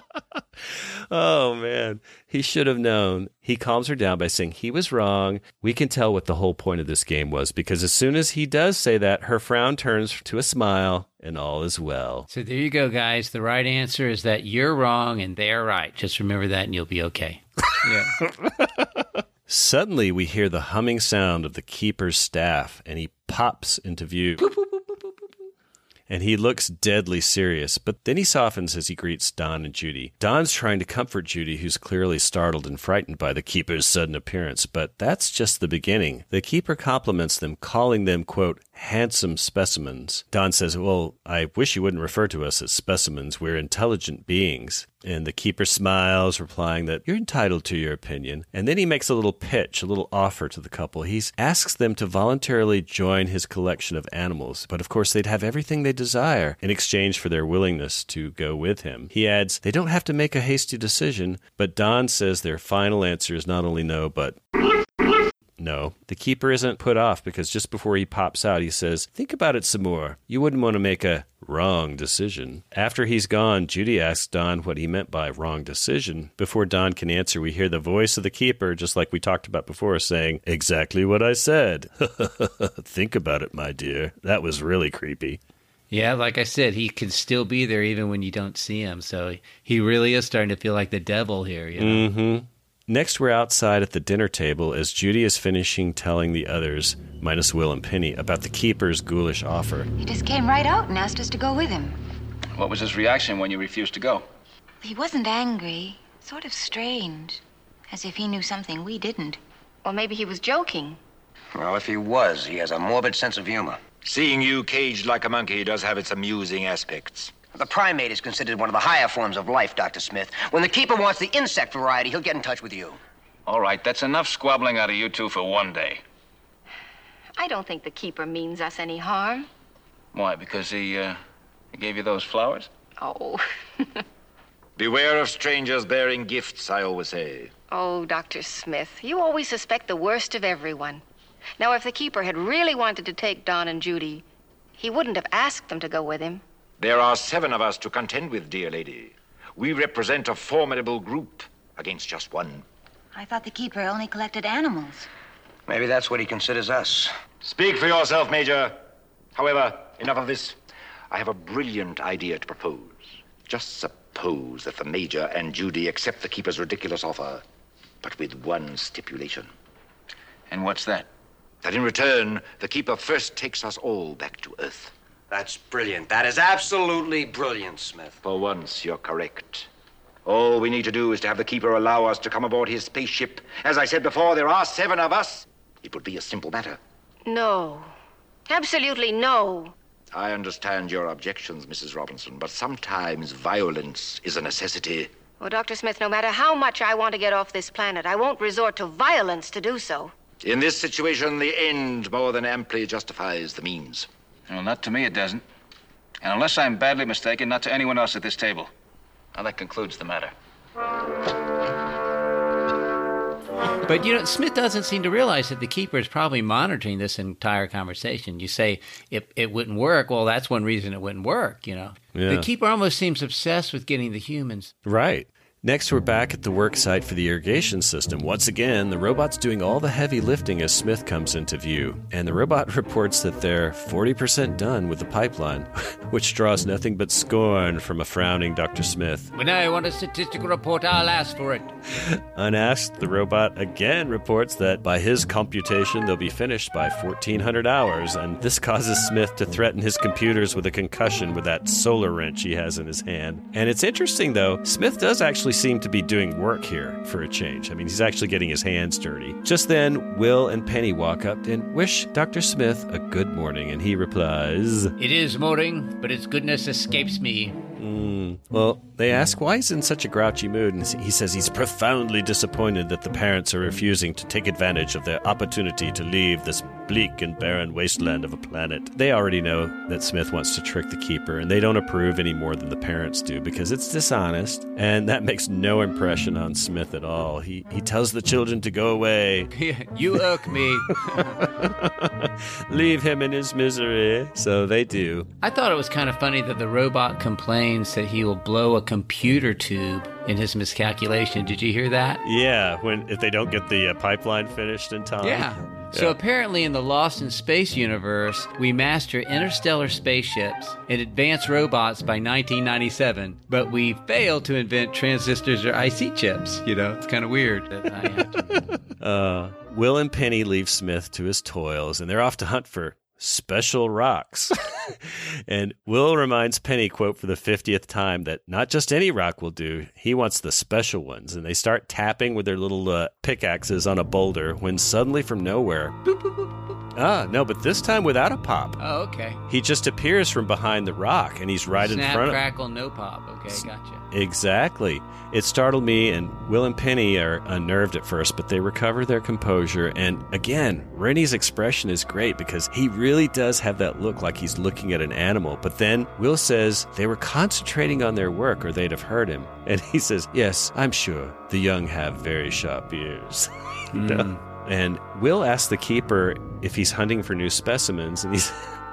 Oh, man. He should have known. He calms her down by saying he was wrong. We can tell what the whole point of this game was because as soon as he does say that, her frown turns to a smile and all is well. So there you go, guys. The right answer is that you're wrong and they're right. Just remember that and you'll be okay. Yeah. Suddenly, we hear the humming sound of the keeper's staff, and he pops into view. and he looks deadly serious, but then he softens as he greets Don and Judy. Don's trying to comfort Judy, who's clearly startled and frightened by the keeper's sudden appearance, but that's just the beginning. The keeper compliments them, calling them, quote, handsome specimens. Don says, Well, I wish you wouldn't refer to us as specimens. We're intelligent beings. And the keeper smiles, replying that you're entitled to your opinion. And then he makes a little pitch, a little offer to the couple. He asks them to voluntarily join his collection of animals, but of course they'd have everything they desire in exchange for their willingness to go with him. He adds, they don't have to make a hasty decision, but Don says their final answer is not only no, but no, the keeper isn't put off because just before he pops out, he says, Think about it some more. You wouldn't want to make a wrong decision. After he's gone, Judy asks Don what he meant by wrong decision. Before Don can answer, we hear the voice of the keeper, just like we talked about before, saying, Exactly what I said. Think about it, my dear. That was really creepy. Yeah, like I said, he can still be there even when you don't see him. So he really is starting to feel like the devil here. You know? Mm-hmm. Next, we're outside at the dinner table as Judy is finishing telling the others, minus Will and Penny, about the keeper's ghoulish offer. He just came right out and asked us to go with him. What was his reaction when you refused to go? He wasn't angry, sort of strange, as if he knew something we didn't. Or maybe he was joking. Well, if he was, he has a morbid sense of humor. Seeing you caged like a monkey does have its amusing aspects. The primate is considered one of the higher forms of life, Dr. Smith. When the keeper wants the insect variety, he'll get in touch with you. All right, that's enough squabbling out of you two for one day. I don't think the keeper means us any harm. Why? Because he, uh, he gave you those flowers? Oh. Beware of strangers bearing gifts, I always say. Oh, Dr. Smith, you always suspect the worst of everyone. Now, if the keeper had really wanted to take Don and Judy, he wouldn't have asked them to go with him. There are seven of us to contend with, dear lady. We represent a formidable group against just one. I thought the keeper only collected animals. Maybe that's what he considers us. Speak for yourself, Major. However, enough of this. I have a brilliant idea to propose. Just suppose that the Major and Judy accept the keeper's ridiculous offer, but with one stipulation. And what's that? That in return, the keeper first takes us all back to Earth. That's brilliant. That is absolutely brilliant, Smith. For once, you're correct. All we need to do is to have the keeper allow us to come aboard his spaceship. As I said before, there are seven of us. It would be a simple matter. No. Absolutely no. I understand your objections, Mrs. Robinson, but sometimes violence is a necessity. Well, Dr. Smith, no matter how much I want to get off this planet, I won't resort to violence to do so. In this situation, the end more than amply justifies the means. Well, not to me, it doesn't. And unless I'm badly mistaken, not to anyone else at this table. Now, that concludes the matter. But you know, Smith doesn't seem to realize that the keeper is probably monitoring this entire conversation. You say it, it wouldn't work. Well, that's one reason it wouldn't work, you know. Yeah. The keeper almost seems obsessed with getting the humans. Right. Next, we're back at the work site for the irrigation system. Once again, the robot's doing all the heavy lifting as Smith comes into view, and the robot reports that they're 40% done with the pipeline, which draws nothing but scorn from a frowning Dr. Smith. When I want a statistical report, I'll ask for it. Unasked, the robot again reports that by his computation, they'll be finished by 1400 hours, and this causes Smith to threaten his computers with a concussion with that solar wrench he has in his hand. And it's interesting, though, Smith does actually seem to be doing work here for a change. I mean, he's actually getting his hands dirty. Just then, Will and Penny walk up and wish Dr. Smith a good morning, and he replies, It is morning, but its goodness escapes me. Mm. Well, they ask why he's in such a grouchy mood, and he says he's profoundly disappointed that the parents are refusing to take advantage of their opportunity to leave this bleak and barren wasteland of a planet. They already know that Smith wants to trick the keeper, and they don't approve any more than the parents do because it's dishonest, and that makes no impression on Smith at all. He he tells the children to go away. you irk me. Leave him in his misery. So they do. I thought it was kind of funny that the robot complains that he will blow a computer tube in his miscalculation. Did you hear that? Yeah, when if they don't get the uh, pipeline finished in time. Yeah. So apparently, in the Lost in Space universe, we master interstellar spaceships and advanced robots by 1997, but we fail to invent transistors or IC chips. You know, it's kind of weird. that I have to- Uh, Will and Penny leave Smith to his toils, and they're off to hunt for special rocks. and Will reminds Penny, quote, for the 50th time that not just any rock will do, he wants the special ones. And they start tapping with their little uh, pickaxes on a boulder when suddenly from nowhere, boop, boop, boop, boop. Ah, no, but this time without a pop. oh, okay. He just appears from behind the rock and he's right in front of crackle, no pop. Okay, gotcha. Exactly. It startled me, and Will and Penny are unnerved at first, but they recover their composure. And again, Rennie's expression is great because he really does have that look like he's looking at an animal. But then Will says they were concentrating on their work or they'd have heard him. And he says, Yes, I'm sure the young have very sharp ears. You know? Hmm. And Will asks the keeper if he's hunting for new specimens, and he's.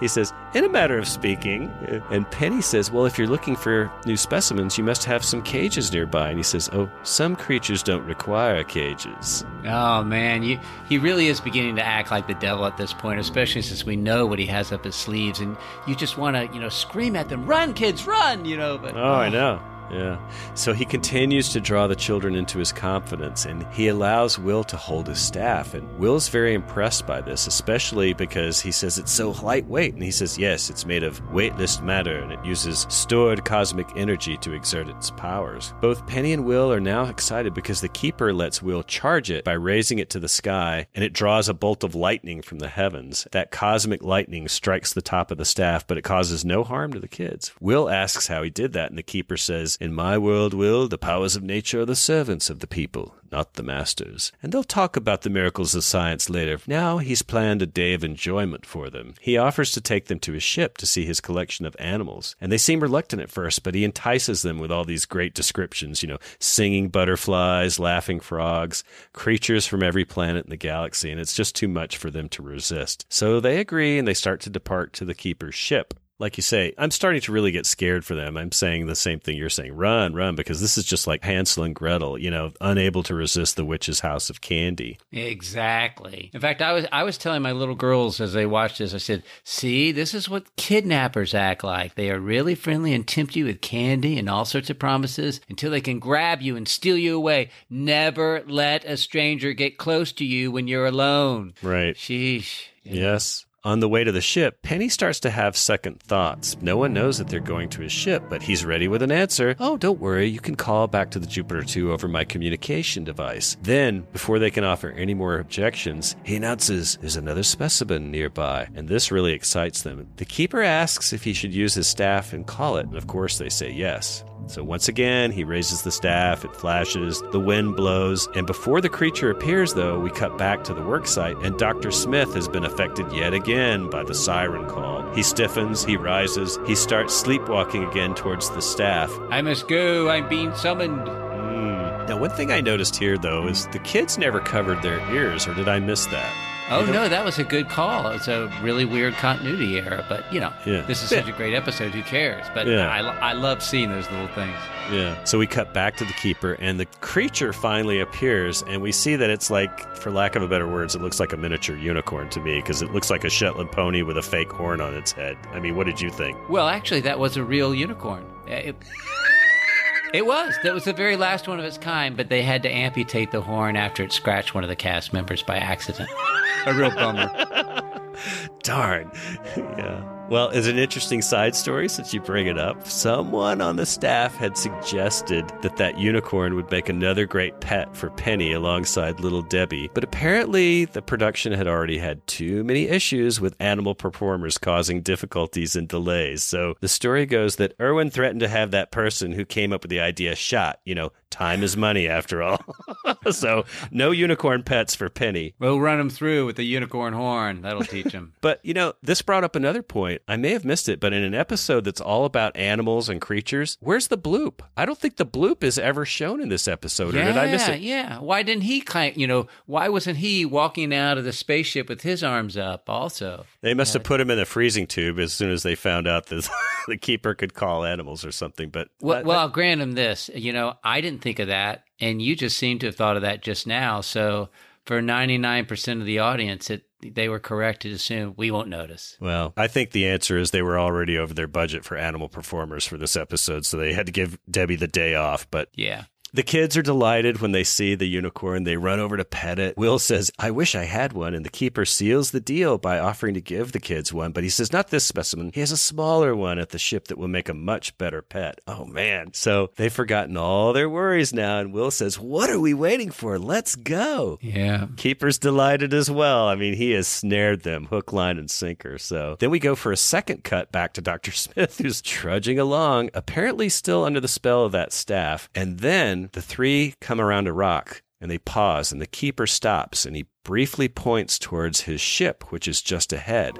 He says, in a matter of speaking. And Penny says, well, if you're looking for new specimens, you must have some cages nearby. And he says, oh, some creatures don't require cages. Oh man, you, he really is beginning to act like the devil at this point, especially since we know what he has up his sleeves, and you just want to, you know, scream at them, "Run, kids, run!" You know. But Oh, I know. Yeah. So he continues to draw the children into his confidence and he allows Will to hold his staff. And Will's very impressed by this, especially because he says it's so lightweight. And he says, yes, it's made of weightless matter and it uses stored cosmic energy to exert its powers. Both Penny and Will are now excited because the Keeper lets Will charge it by raising it to the sky and it draws a bolt of lightning from the heavens. That cosmic lightning strikes the top of the staff, but it causes no harm to the kids. Will asks how he did that, and the Keeper says, In my world, Will, the powers of nature are the servants of the people, not the masters. And they'll talk about the miracles of science later. Now he's planned a day of enjoyment for them. He offers to take them to his ship to see his collection of animals. And they seem reluctant at first, but he entices them with all these great descriptions, you know, singing butterflies, laughing frogs, creatures from every planet in the galaxy, and it's just too much for them to resist. So they agree and they start to depart to the keeper's ship like you say, I'm starting to really get scared for them. I'm saying the same thing you're saying. Run, run, because this is just like Hansel and Gretel, you know, unable to resist the witch's house of candy. Exactly. In fact, I was I was telling my little girls as they watched this, I said, "See, this is what kidnappers act like. They are really friendly and tempt you with candy and all sorts of promises until they can grab you and steal you away. Never let a stranger get close to you when you're alone." Right. Sheesh. Yes. On the way to the ship, Penny starts to have second thoughts. No one knows that they're going to his ship, but he's ready with an answer. Oh, don't worry, you can call back to the Jupiter 2 over my communication device. Then, before they can offer any more objections, he announces there's another specimen nearby, and this really excites them. The keeper asks if he should use his staff and call it, and of course they say yes. So once again, he raises the staff, it flashes, the wind blows, and before the creature appears, though, we cut back to the worksite, and Dr. Smith has been affected yet again by the siren call. He stiffens, he rises, he starts sleepwalking again towards the staff. I must go, I'm being summoned. Mm. Now, one thing I noticed here, though, is the kids never covered their ears, or did I miss that? Oh no, that was a good call. It's a really weird continuity error, but you know, Yeah. this is such a great episode. Who cares? But Yeah. I, I love seeing those little things. Yeah. So we cut back to the keeper, and the creature finally appears, and we see that it's like, for lack of a better words, it looks like a miniature unicorn to me because it looks like a Shetland pony with a fake horn on its head. I mean, what did you think? Well, actually, that was a real unicorn. Eh, it, it was. That was the very last one of its kind, but they had to amputate the horn after it scratched one of the cast members by accident. a real bummer. Darn. yeah. Well, as an interesting side story, since you bring it up, someone on the staff had suggested that that unicorn would make another great pet for Penny alongside little Debbie. But apparently, the production had already had too many issues with animal performers causing difficulties and delays. So the story goes that Irwin threatened to have that person who came up with the idea shot. You know, time is money after all. so no unicorn pets for Penny. We'll run him through with the unicorn horn. That'll teach him. But, you know, this brought up another point. I may have missed it, but in an episode that's all about animals and creatures, where's the bloop? I don't think the bloop is ever shown in this episode, or did I miss it? Yeah. Why didn't he? You know, why wasn't he walking out of the spaceship with his arms up? Also, They must have put him in the freezing tube as soon as they found out that the keeper could call animals or something. But Well, well, I'll grant him this. You know, I didn't think of that, and you just seem to have thought of that just now. So, for ninety nine percent of the audience, it they were correct to assume we won't notice. Well, I think the answer is they were already over their budget for animal performers for this episode, so they had to give Debbie the day off. But Yeah. The kids are delighted when they see the unicorn. They run over to pet it. Will says, I wish I had one. And the keeper seals the deal by offering to give the kids one. But he says, not this specimen. He has a smaller one at the ship that will make a much better pet. Oh, man. So they've forgotten all their worries now. And Will says, What are we waiting for? Let's go. Yeah. Keeper's delighted as well. I mean, he has snared them hook, line, and sinker. So then we go for a second cut back to Dr. Smith, who's trudging along, apparently still under the spell of that staff. And then the three come around a rock and they pause, and the keeper stops and he briefly points towards his ship, which is just ahead.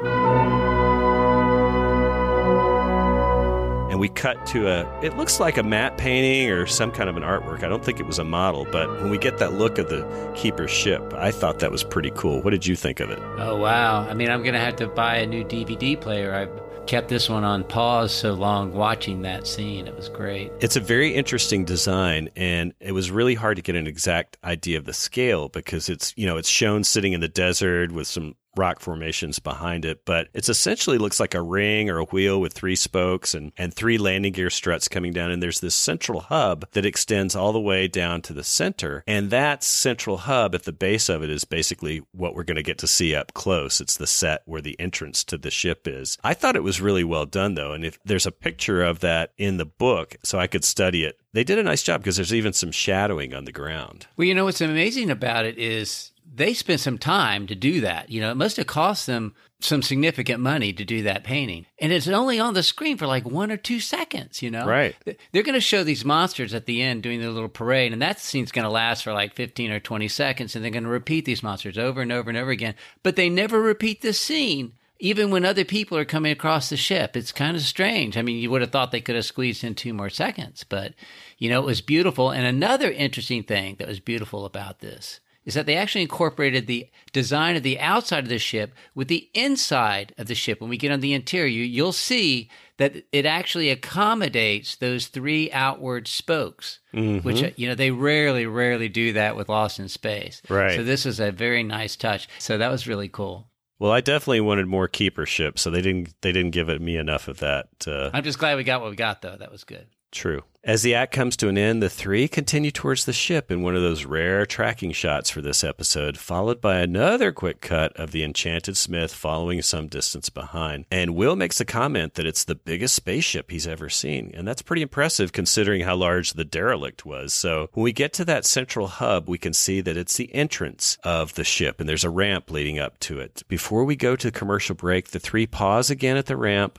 And we cut to a, it looks like a matte painting or some kind of an artwork. I don't think it was a model, but when we get that look of the keeper's ship, I thought that was pretty cool. What did you think of it? Oh wow! I mean, I'm gonna have to buy a new DVD player. I've kept this one on pause so long watching that scene. It was great. It's a very interesting design, and it was really hard to get an exact idea of the scale because it's, you know, it's shown sitting in the desert with some rock formations behind it, but it's essentially looks like a ring or a wheel with three spokes and, and three landing gear struts coming down. And there's this central hub that extends all the way down to the center. And that central hub at the base of it is basically what we're going to get to see up close. It's the set where the entrance to the ship is. I thought it was really well done though. And if there's a picture of that in the book, so I could study it, they did a nice job because there's even some shadowing on the ground. Well, you know what's amazing about it is they spent some time to do that. You know, it must have cost them some significant money to do that painting. And it's only on the screen for like one or two seconds, you know? Right. They're going to show these monsters at the end doing their little parade, and that scene's going to last for like 15 or 20 seconds, and they're going to repeat these monsters over and over and over again. But they never repeat this scene. Even when other people are coming across the ship, it's kind of strange. I mean, you would have thought they could have squeezed in two more seconds, but you know, it was beautiful. And another interesting thing that was beautiful about this is that they actually incorporated the design of the outside of the ship with the inside of the ship. When we get on the interior, you'll see that it actually accommodates those three outward spokes, Mhm. which, you know, they rarely, rarely do that with Lost in Space. Right. So this is a very nice touch. So that was really cool. Well, I definitely wanted more keeper ships, so they didn't they didn't give it me enough of that. Uh, I'm just glad we got what we got, though. That was good. True. As the act comes to an end, the three continue towards the ship in one of those rare tracking shots for this episode, followed by another quick cut of the Enchanted Smith following some distance behind. And Will makes a comment that it's the biggest spaceship he's ever seen. And that's pretty impressive considering how large the derelict was. So when we get to that central hub, we can see that it's the entrance of the ship and there's a ramp leading up to it. Before we go to the commercial break, the three pause again at the ramp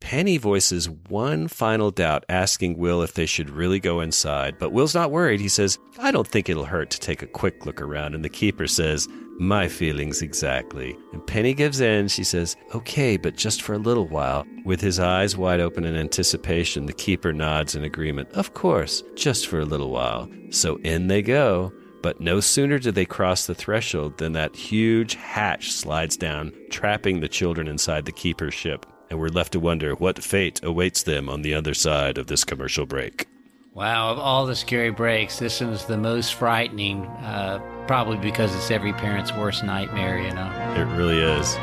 Penny voices one final doubt, asking Will if they should really go inside. But Will's not worried. He says, I don't think it'll hurt to take a quick look around. And the keeper says, My feelings exactly. And Penny gives in. She says, Okay, but just for a little while. With his eyes wide open in anticipation, the keeper nods in agreement. Of course, just for a little while. So in they go. But no sooner do they cross the threshold than that huge hatch slides down, trapping the children inside the keeper's ship and we're left to wonder what fate awaits them on the other side of this commercial break. Wow, of all the scary breaks, this one's the most frightening, uh, probably because it's every parent's worst nightmare, you know? It really is.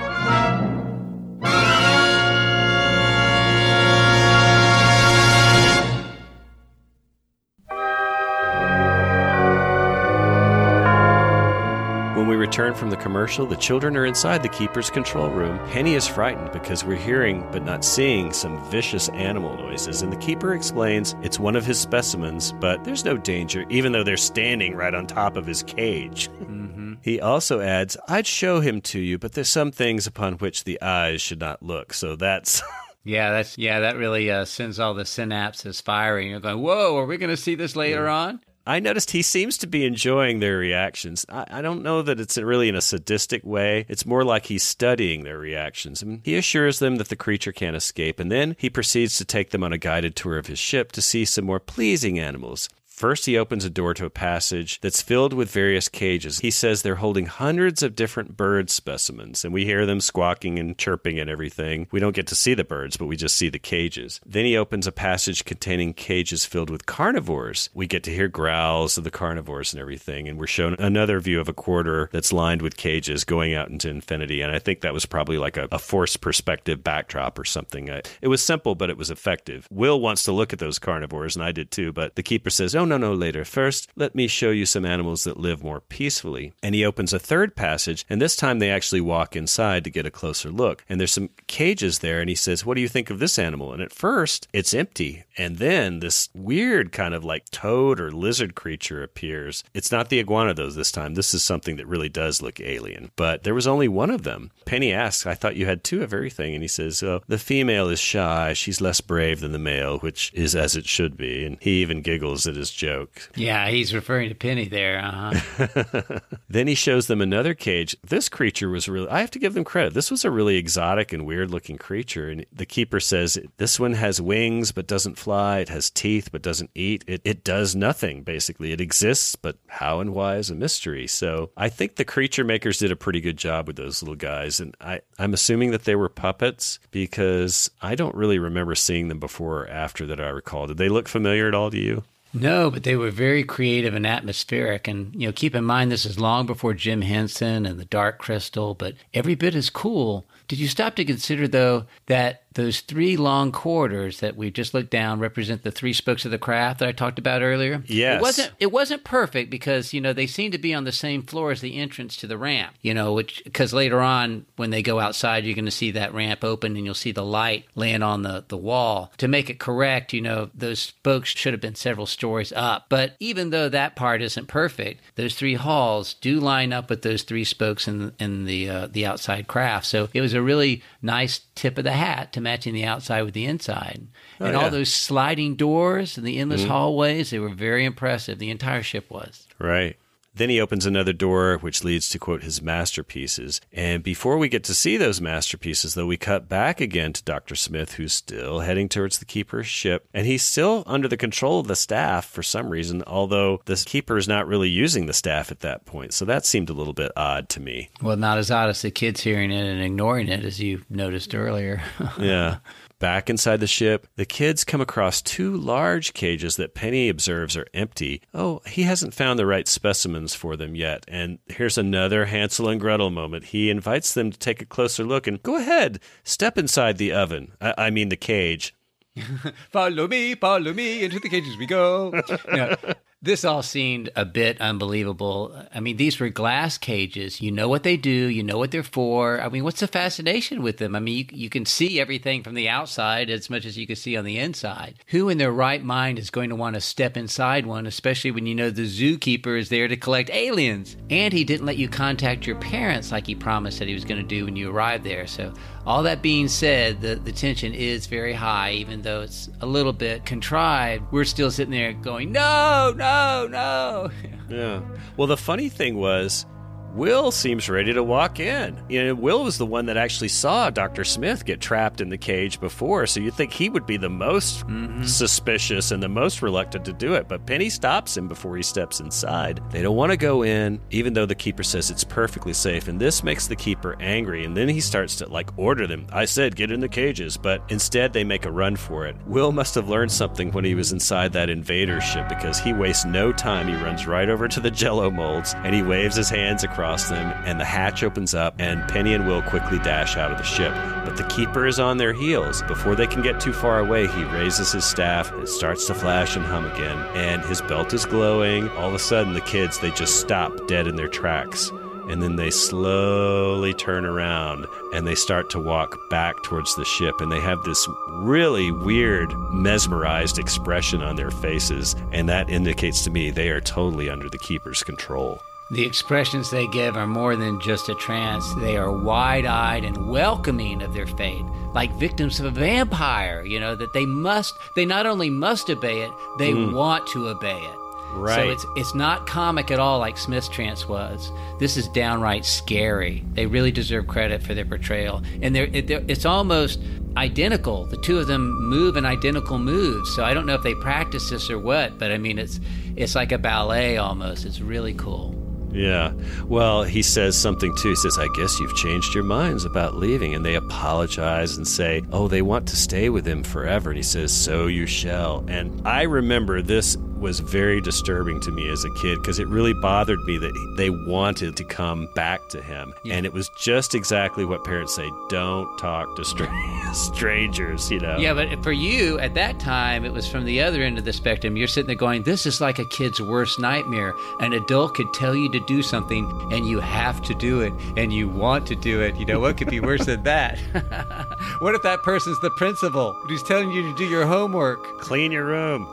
Return from the commercial, the children are inside the keeper's control room. Penny is frightened because we're hearing but not seeing some vicious animal noises, and the keeper explains it's one of his specimens, but there's no danger, even though they're standing right on top of his cage. Mm-hmm. He also adds, I'd show him to you, but there's some things upon which the eyes should not look, so that's. Yeah, that's yeah. That really uh, sends all the synapses firing. You're going, "Whoa, are we going to see this later on?" I noticed he seems to be enjoying their reactions. I, I, don't know that it's really in a sadistic way. It's more like he's studying their reactions. He assures them that the creature can't escape, and then he proceeds to take them on a guided tour of his ship to see some more pleasing animals. First, he opens a door to a passage that's filled with various cages. He says they're holding hundreds of different bird specimens, and we hear them squawking and chirping and everything. We don't get to see the birds, but we just see the cages. Then he opens a passage containing cages filled with carnivores. We get to hear growls of the carnivores and everything, and we're shown another view of a quarter that's lined with cages going out into infinity. And I think that was probably like a, a forced perspective backdrop or something. It was simple, but it was effective. Will wants to look at those carnivores, and I did too, but the keeper says, Oh, no, no, later. First, let me show you some animals that live more peacefully. And he opens a third passage, and this time they actually walk inside to get a closer look. And there's some cages there, and he says, What do you think of this animal? And at first, it's empty. And then this weird kind of like toad or lizard creature appears. It's not the iguana, though, this time. This is something that really does look alien. But there was only one of them. Penny asks, I thought you had two of everything. And he says, Oh, the female is shy. She's less brave than the male, which is as it should be. And he even giggles at his joke. Yeah, he's referring to Penny there. Uh-huh. then he shows them another cage. This creature was really, I have to give them credit. This was a really exotic and weird looking creature. And the keeper says, This one has wings but doesn't fly. It has teeth but doesn't eat. It, it does nothing, basically. It exists, but how and why is a mystery. So I think the creature makers did a pretty good job with those little guys. And I, I'm assuming that they were puppets because I don't really remember seeing them before or after that I recall. Did they look familiar at all to you? No, but they were very creative and atmospheric. And, you know, keep in mind this is long before Jim Henson and the Dark Crystal, but every bit as cool. Did you stop to consider, though, that those three long corridors that we just looked down represent the three spokes of the craft that I talked about earlier. Yes. It wasn't it wasn't perfect because, you know, they seem to be on the same floor as the entrance to the ramp. You know, which cuz later on when they go outside you're going to see that ramp open and you'll see the light land on the the wall. To make it correct, you know, those spokes should have been several stories up. But even though that part isn't perfect, those three halls do line up with those three spokes in in the uh, the outside craft. So it was a really nice tip of the hat to matching the outside with the inside. Oh, and yeah. all those sliding doors and the endless Mhm. hallways, they were very impressive. The entire ship was. Right. Then he opens another door, which leads to quote his masterpieces. And before we get to see those masterpieces, though, we cut back again to Dr. Smith, who's still heading towards the keeper's ship. And he's still under the control of the staff for some reason, although the keeper is not really using the staff at that point. So that seemed a little bit odd to me. Well, not as odd as the kids hearing it and ignoring it, as you noticed earlier. yeah. Back inside the ship, the kids come across two large cages that Penny observes are empty. Oh, he hasn't found the right specimens for them yet. And here's another Hansel and Gretel moment. He invites them to take a closer look and go ahead, step inside the oven. I, I mean, the cage. follow me, follow me, into the cages we go. this all seemed a bit unbelievable. I mean, these were glass cages. You know what they do, you know what they're for. I mean, what's the fascination with them? I mean, you, you can see everything from the outside as much as you can see on the inside. Who in their right mind is going to want to step inside one, especially when you know the zookeeper is there to collect aliens? And he didn't let you contact your parents like he promised that he was going to do when you arrived there. So, All that being said, the, the tension is very high, even though it's a little bit contrived. We're still sitting there going, no, no, no. No. yeah. Well, the funny thing was, Will seems ready to walk in. You know, Will was the one that actually saw Dr. Smith get trapped in the cage before, so you'd think he would be the most mm-hmm. suspicious and the most reluctant to do it. But Penny stops him before he steps inside. They don't want to go in, even though the keeper says it's perfectly safe. And this makes the keeper angry. And then he starts to like order them. I said, get in the cages. But instead, they make a run for it. Will must have learned something when he was inside that invader ship because he wastes no time. He runs right over to the jello molds and he waves his hands across them, and the hatch opens up, and Penny and Will quickly dash out of the ship. But the keeper is on their heels. Before they can get too far away, he raises his staff, it starts to flash and hum again, and his belt is glowing. All of a sudden, the kids they just stop dead in their tracks. And then they slowly turn around and they start to walk back towards the ship. And they have this really weird, mesmerized expression on their faces. And that indicates to me they are totally under the keeper's control. The expressions they give are more than just a trance. They are wide eyed and welcoming of their fate, like victims of a vampire, you know, that they must, they not only must obey it, they Mm. want to obey it. Right. So it's it's not comic at all like Smith's trance was. This is downright scary. They really deserve credit for their portrayal, and they're, it, they're it's almost identical. The two of them move in identical moves. So I don't know if they practice this or what, but I mean it's it's like a ballet almost. It's really cool. Yeah. Well, he says something too. He says, I guess you've changed your minds about leaving. And they apologize and say, Oh, they want to stay with him forever. And he says, So you shall. And I remember this was very disturbing to me as a kid because it really bothered me that they wanted to come back to him. And it was just exactly what parents say don't talk to stra- strangers, you know? Yeah, but for you at that time, it was from the other end of the spectrum. You're sitting there going, This is like a kid's worst nightmare. An adult could tell you to do something and you have to do it and you want to do it. You know, what could be worse than that? what if that person's the principal who's telling you to do your homework? Clean your room.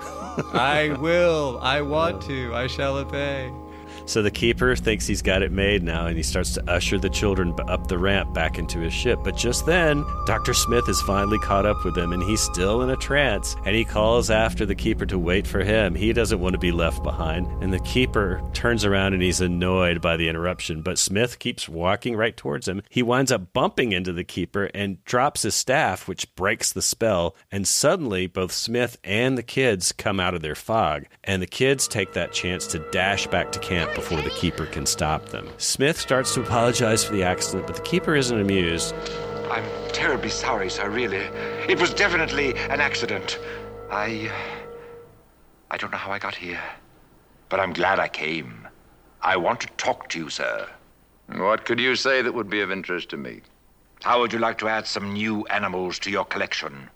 I will. I want to. I shall obey. So the keeper thinks he's got it made now, and he starts to usher the children up the ramp back into his ship. But just then, Dr. Smith is finally caught up with them, and he's still in a trance. And he calls after the keeper to wait for him. He doesn't want to be left behind. And the keeper turns around and he's annoyed by the interruption. But Smith keeps walking right towards him. He winds up bumping into the keeper and drops his staff, which breaks the spell. And suddenly, both Smith and the kids come out of their fog. And the kids take that chance to dash back to camp before the keeper can stop them. Smith starts to apologize for the accident, but the keeper isn't amused. I'm terribly sorry, sir, really. It was definitely an accident. I. I don't know how I got here. But I'm glad I came. I want to talk to you, sir. What could you say that would be of interest to me? How would you like to add some new animals to your collection?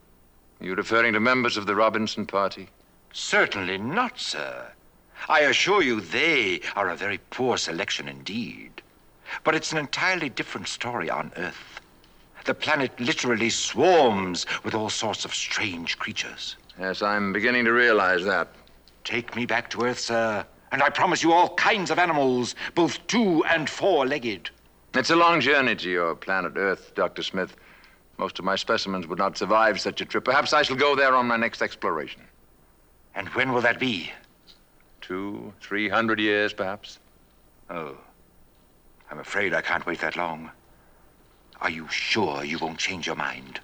You referring to members of the Robinson Party? Certainly not, sir. I assure you they are a very poor selection indeed. But it's an entirely different story on Earth. The planet literally swarms with all sorts of strange creatures. Yes, I'm beginning to realize that. Take me back to Earth, sir, and I promise you all kinds of animals, both two and four legged. It's a long journey to your planet Earth, Dr. Smith. Most of my specimens would not survive such a trip. Perhaps I shall go there on my next exploration. And when will that be? Two, three hundred years, perhaps. Oh. I'm afraid I can't wait that long. Are you sure you won't change your mind?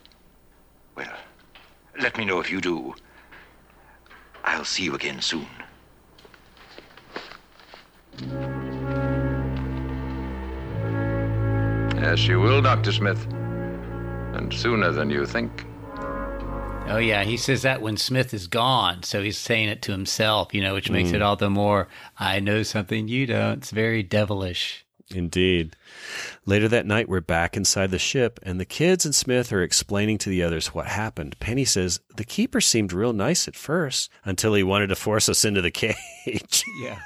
Well, let me know if you do. I'll see you again soon. Yes, you will, Dr. Smith. And sooner than you think. Oh yeah, he says that when Smith is gone, so he's saying it to himself, you know, which makes Mm. it all the more I know something you don't. It's very devilish. Indeed. Later that night, we're back inside the ship, and the kids and Smith are explaining to the others what happened. Penny says, The keeper seemed real nice at first until he wanted to force us into the cage. Yeah.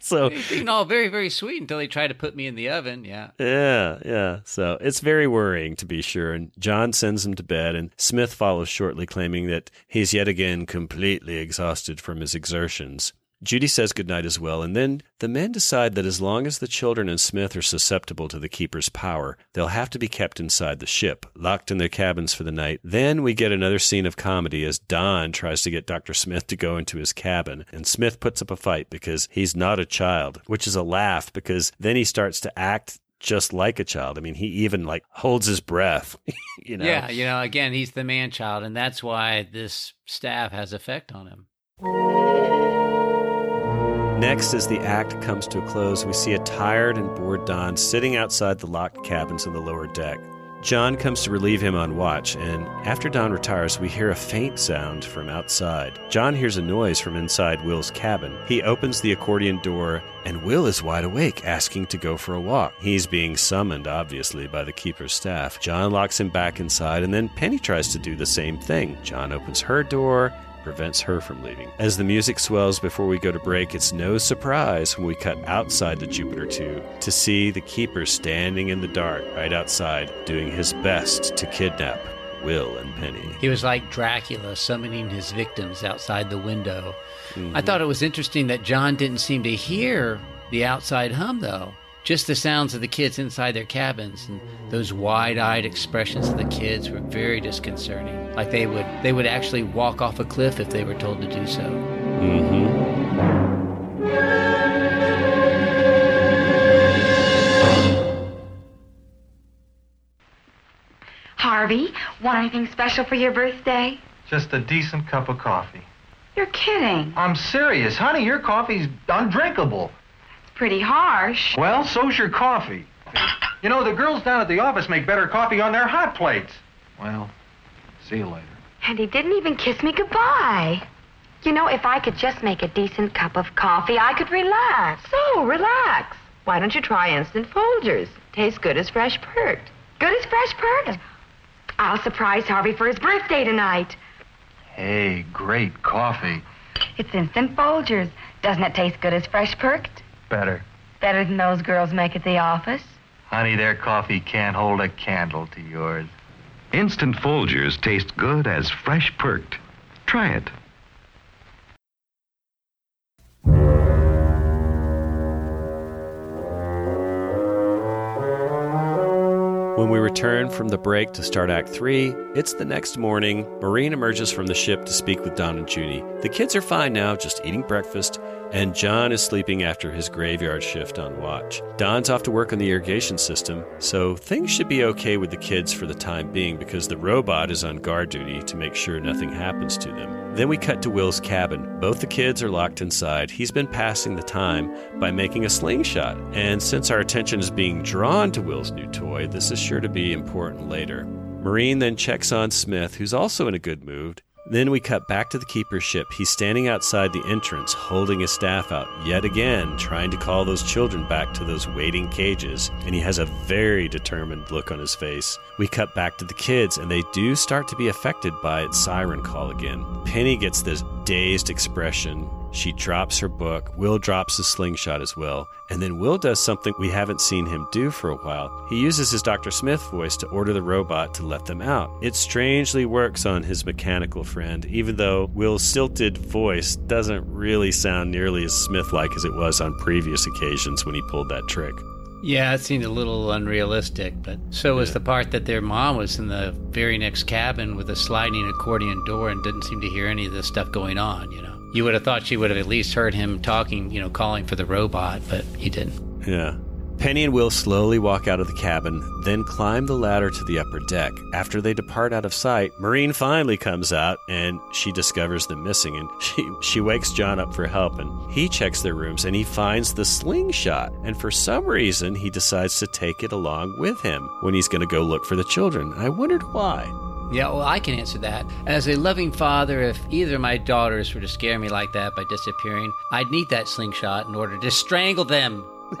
so, Being all very, very sweet until he tried to put me in the oven. Yeah. yeah, yeah. So it's very worrying, to be sure. And John sends him to bed, and Smith follows shortly, claiming that he's yet again completely exhausted from his exertions. Judy says goodnight as well, and then the men decide that as long as the children and Smith are susceptible to the Keeper's power, they'll have to be kept inside the ship, locked in their cabins for the night. Then we get another scene of comedy as Don tries to get Dr. Smith to go into his cabin, and Smith puts up a fight because he's not a child, which is a laugh because then he starts to act just like a child. I mean, he even like holds his breath, you know. Yeah, you know, again, he's the man child, and that's why this staff has effect on him. Next, as the act comes to a close, we see a tired and bored Don sitting outside the locked cabins on the lower deck. John comes to relieve him on watch, and after Don retires, we hear a faint sound from outside. John hears a noise from inside Will's cabin. He opens the accordion door, and Will is wide awake, asking to go for a walk. He's being summoned, obviously, by the keeper's staff. John locks him back inside, and then Penny tries to do the same thing. John opens her door, prevents her from leaving. As the music swells before we go to break, it's no surprise when we cut outside the Jupiter 2 to see the keeper standing in the dark right outside, doing his best to kidnap Will and Penny. He was like Dracula summoning his victims outside the window. Mhm. I thought it was interesting that John didn't seem to hear the outside hum, though. Just the sounds of the kids inside their cabins and those wide-eyed expressions of the kids were very disconcerting. Like they would they would actually walk off a cliff if they were told to do so. Mm-hmm. Harvey, want anything special for your birthday? Just a decent cup of coffee. You're kidding. I'm serious, honey. Your coffee's undrinkable. It's pretty harsh. Well, so's your coffee. You know, the girls down at the office make better coffee on their hot plates. Well, see you later. And he didn't even kiss me goodbye. You know, if I could just make a decent cup of coffee, I could relax. So, relax. Why don't you try Instant Folgers? Tastes good as fresh perked. Good as fresh perked? I'll surprise Harvey for his birthday tonight. Hey, great coffee. It's Instant Folgers. Doesn't it taste good as fresh perked? Better. Better than those girls make at the office. Honey, their coffee can't hold a candle to yours. Instant Folgers taste good as fresh perked. Try it. When we return from the break to start Act 3, it's the next morning. Maureen emerges from the ship to speak with Don and Judy. The kids are fine now, just eating breakfast, and John is sleeping after his graveyard shift on watch. Don's off to work on the irrigation system, so things should be okay with the kids for the time being because the robot is on guard duty to make sure nothing happens to them. Then we cut to Will's cabin. Both the kids are locked inside. He's been passing the time by making a slingshot, and since our attention is being drawn to Will's new toy, this is sure to be important later. Maureen then checks on Smith, who's also in a good mood. Then we cut back to the keeper's ship. He's standing outside the entrance, holding his staff out, yet again, trying to call those children back to those waiting cages, and he has a very determined look on his face. We cut back to the kids, and they do start to be affected by its siren call again. Penny gets this dazed expression. She drops her book. Will drops his slingshot as well. And then Will does something we haven't seen him do for a while. He uses his Dr. Smith voice to order the robot to let them out. It strangely works on his mechanical friend, even though Will's stilted voice doesn't really sound nearly as Smith like as it was on previous occasions when he pulled that trick. Yeah, it seemed a little unrealistic, but so was the part that their mom was in the very next cabin with a sliding accordion door and didn't seem to hear any of this stuff going on, you know. You would have thought she would have at least heard him talking, you know, calling for the robot, but he didn't. Yeah. Penny and Will slowly walk out of the cabin, then climb the ladder to the upper deck. After they depart out of sight, Maureen finally comes out and she discovers them missing and she she wakes John up for help and he checks their rooms and he finds the slingshot and for some reason he decides to take it along with him when he's going to go look for the children. I wondered why. Yeah, well, I can answer that. As a loving father, if either of my daughters were to scare me like that by disappearing, I'd need that slingshot in order to strangle them.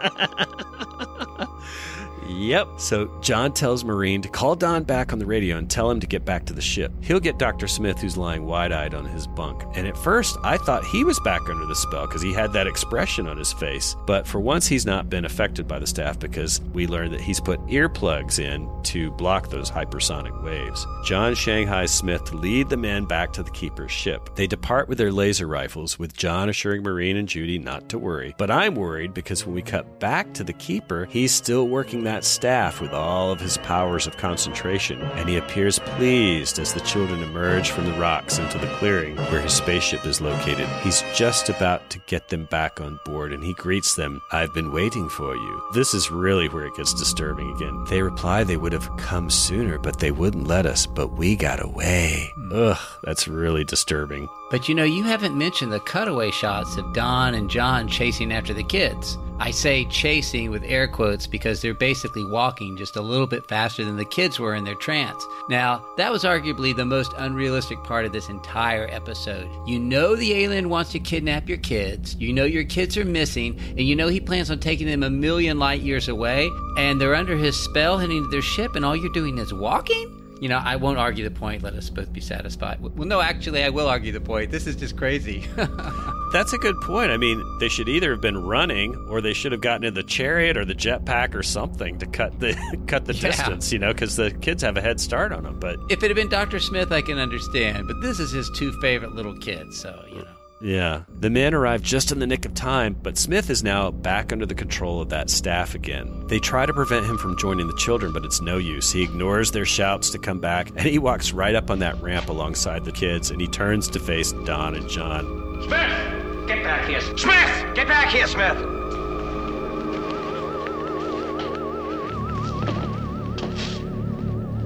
Yep. So John tells Maureen to call Don back on the radio and tell him to get back to the ship. He'll get Dr. Smith, who's lying wide eyed on his bunk. And at first, I thought he was back under the spell because he had that expression on his face. But for once, he's not been affected by the staff because we learned that he's put earplugs in to block those hypersonic waves. John shanghais Smith to lead the men back to the Keeper's ship. They depart with their laser rifles, with John assuring Maureen and Judy not to worry. But I'm worried because when we cut back to the Keeper, he's still working that staff with all of his powers of concentration, and he appears pleased as the children emerge from the rocks into the clearing where his spaceship is located. He's just about to get them back on board, and he greets them, I've been waiting for you. This is really where it gets disturbing again. They reply they would have come sooner, but they wouldn't let us, but we got away. Ugh, that's really disturbing. But you know, you haven't mentioned the cutaway shots of Don and John chasing after the kids. I say chasing with air quotes because they're basically walking just a little bit faster than the kids were in their trance. Now, that was arguably the most unrealistic part of this entire episode. You know the alien wants to kidnap your kids, you know your kids are missing, and you know he plans on taking them a million light years away, and they're under his spell heading to their ship, and all you're doing is walking? You know, I won't argue the point. Let us both be satisfied. Well, no, actually, I will argue the point. This is just crazy. That's a good point. I mean, they should either have been running, or they should have gotten in the chariot or the jetpack or something to cut the cut the Yeah. distance. You know, because the kids have a head start on them. But if it had been Dr. Smith, I can understand, but this is his two favorite little kids, so, you know. Yeah, the men arrive just in the nick of time. But Smith is now back under the control of that staff again. They try to prevent him from joining the children, but it's no use. He ignores their shouts to come back, and he walks right up on that ramp alongside the kids, and he turns to face Don and John. Smith! Get back here. Smith! Get back here, Smith!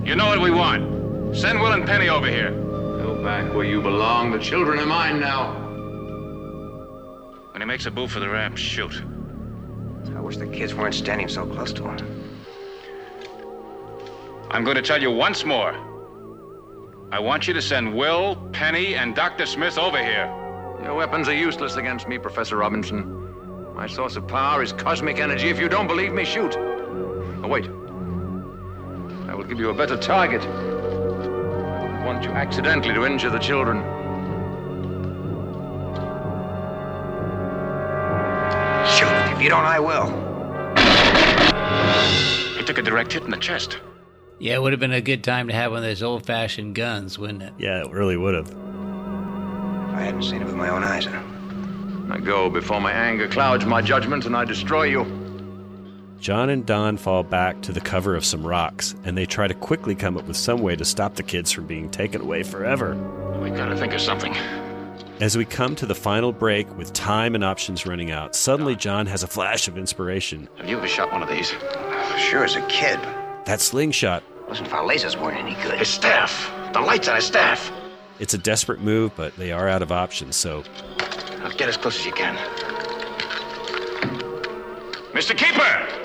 You know what we want. Send Will and Penny over here. Go back where you belong. The children are mine now. When he makes a move for the ramp, shoot. I wish the kids weren't standing so close to him. I'm going to tell you once more. I want you to send Will, Penny, and Dr. Smith over here. Your weapons are useless against me, Professor Robinson. My source of power is cosmic energy. If you don't believe me, shoot. Oh, wait. I will give you a better target. I want you accidentally to injure the children. You don't, I will. He took a direct hit in the chest. Yeah, it would have been a good time to have one of those old fashioned guns, wouldn't it? Yeah, it really would have. I hadn't seen it with my own eyes. I go before my anger clouds my judgment and I destroy you. John and Don fall back to the cover of some rocks, and they try to quickly come up with some way to stop the kids from being taken away forever. We gotta think of something. As we come to the final break with time and options running out, suddenly John has a flash of inspiration. Have you ever shot one of these? Sure, as a kid. That slingshot. Wasn't if our lasers weren't any good. His staff. The lights on his staff. It's a desperate move, but they are out of options, so Now get as close as you can. Mr. Keeper!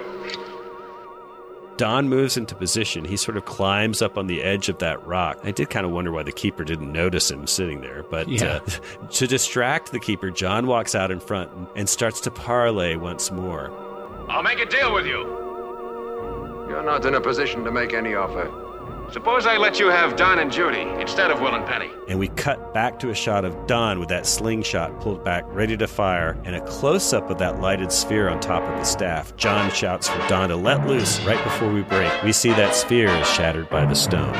Don moves into position. He sort of climbs up on the edge of that rock. I did kind of wonder why the keeper didn't notice him sitting there. But Yeah. uh, to distract the keeper, John walks out in front and, and starts to parley once more. I'll make a deal with you. You're not in a position to make any offer. Suppose I let you have Don and Judy instead of Will and Penny. And we cut back to a shot of Don with that slingshot pulled back, ready to fire, and a close up of that lighted sphere on top of the staff. John shouts for Don to let loose right before we break. We see that sphere is shattered by the stone.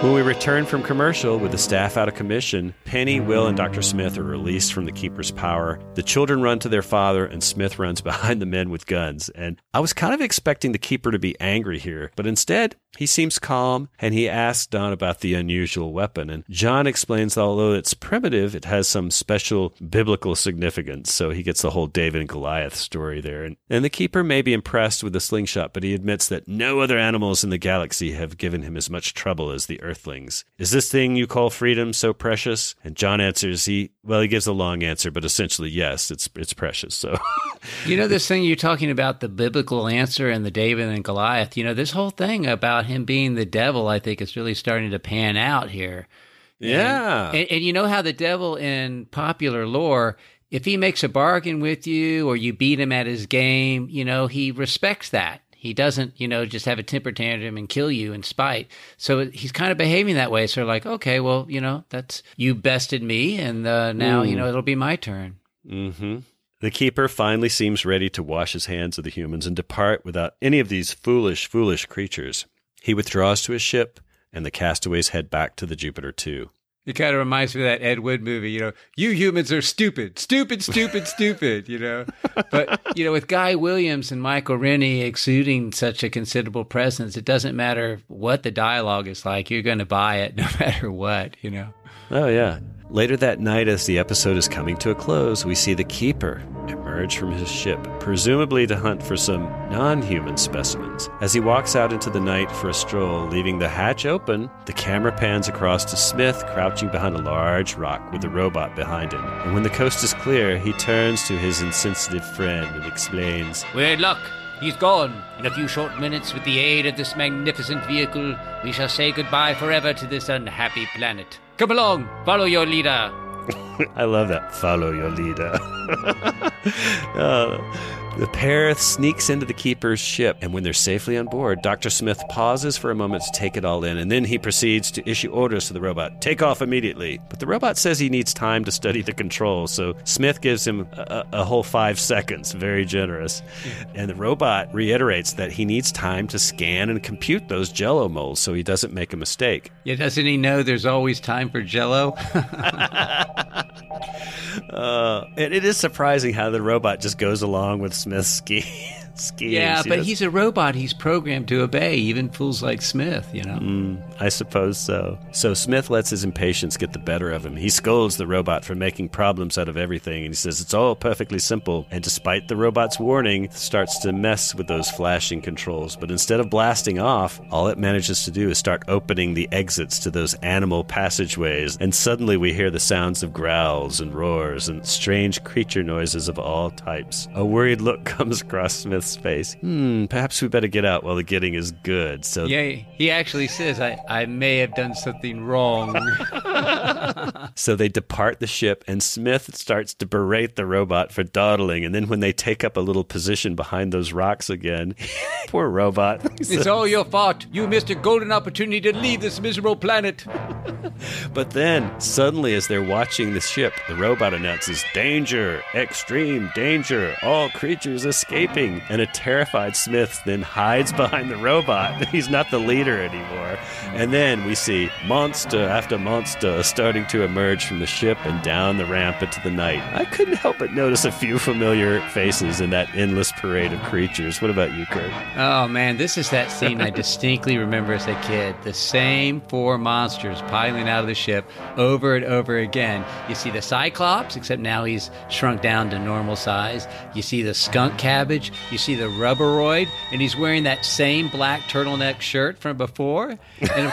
When we return from commercial with the staff out of commission, Penny, Will, and Dr. Smith are released from the Keeper's power. The children run to their father, and Smith runs behind the men with guns. And I was kind of expecting the Keeper to be angry here, but instead, he seems calm and he asks Don about the unusual weapon. And John explains that although it's primitive, it has some special biblical significance. So he gets the whole David and Goliath story there. And, and the Keeper may be impressed with the slingshot, but he admits that no other animals in the galaxy have given him as much trouble as the Earthlings. Is this thing you call freedom so precious? And John answers, he, well, he gives a long answer, but essentially, yes, it's, it's precious. So. You know, this thing you're talking about, the biblical answer and the David and Goliath, you know, this whole thing about him being the devil, I think is really starting to pan out here. Yeah. And, and, and you know how the devil in popular lore, if he makes a bargain with you or you beat him at his game, you know, he respects that. He doesn't, you know, just have a temper tantrum and kill you in spite. So he's kind of behaving that way. So like, okay, well, you know, that's you bested me, and uh, now you Mm. know it'll be my turn. Mm-hmm. The keeper finally seems ready to wash his hands of the humans and depart without any of these foolish, foolish creatures. He withdraws to his ship, and the castaways head back to the Jupiter 2. It kind of reminds me of that Ed Wood movie, you know, you humans are stupid, stupid, stupid, stupid, you know. But, you know, with Guy Williams and Michael Rennie exuding such a considerable presence, it doesn't matter what the dialogue is like, you're going to buy it no matter what, you know. Oh, yeah. Later that night, as the episode is coming to a close, we see the Keeper emerge from his ship, presumably to hunt for some non human specimens. As he walks out into the night for a stroll, leaving the hatch open, the camera pans across to Smith crouching behind a large rock with the robot behind him. And when the coast is clear, he turns to his insensitive friend and explains Weird luck. He's gone. In a few short minutes, with the aid of this magnificent vehicle, we shall say goodbye forever to this unhappy planet. Come along, follow your leader. I love that. Follow your leader. Uh, the pair sneaks into the keeper's ship, and when they're safely on board, Dr. Smith pauses for a moment to take it all in, and then he proceeds to issue orders to the robot take off immediately. But the robot says he needs time to study the controls, so Smith gives him a, a whole five seconds, very generous. And the robot reiterates that he needs time to scan and compute those jello molds so he doesn't make a mistake. Yeah, doesn't he know there's always time for jello? Uh, and it is surprising how the robot just goes along with Smith's ski. Schemes. yeah, but he's a robot. He's programmed to obey, even fools like Smith, you know? Mm, I suppose so. So Smith lets his impatience get the better of him. He scolds the robot for making problems out of everything, and he says it's all perfectly simple. And despite the robot's warning, starts to mess with those flashing controls. But instead of blasting off, all it manages to do is start opening the exits to those animal passageways. And suddenly we hear the sounds of growls and roars and strange creature noises of all types. A worried look comes across Smith's face. Hmm, perhaps we better get out while the getting is good. So Yeah, he actually says, I, I may have done something wrong. So they depart the ship, and Smith starts to berate the robot for dawdling. And then, when they take up a little position behind those rocks again, poor robot. it's all your fault. You missed a golden opportunity to leave this miserable planet. But then, suddenly, as they're watching the ship, the robot announces, Danger! Extreme danger! All creatures escaping! And a terrified Smith then hides behind the robot. He's not the leader anymore. And then we see monster after monster starting to emerge from the ship and down the ramp into the night. I couldn't help but notice a few familiar faces in that endless parade of creatures. What about you, Kurt? Oh man, this is that scene I distinctly remember as a kid. The same four monsters piling out of the ship over and over again. You see the Cyclops, except now he's shrunk down to normal size. You see the skunk cabbage. You see the rubberoid, and he's wearing that same black turtleneck shirt from before. And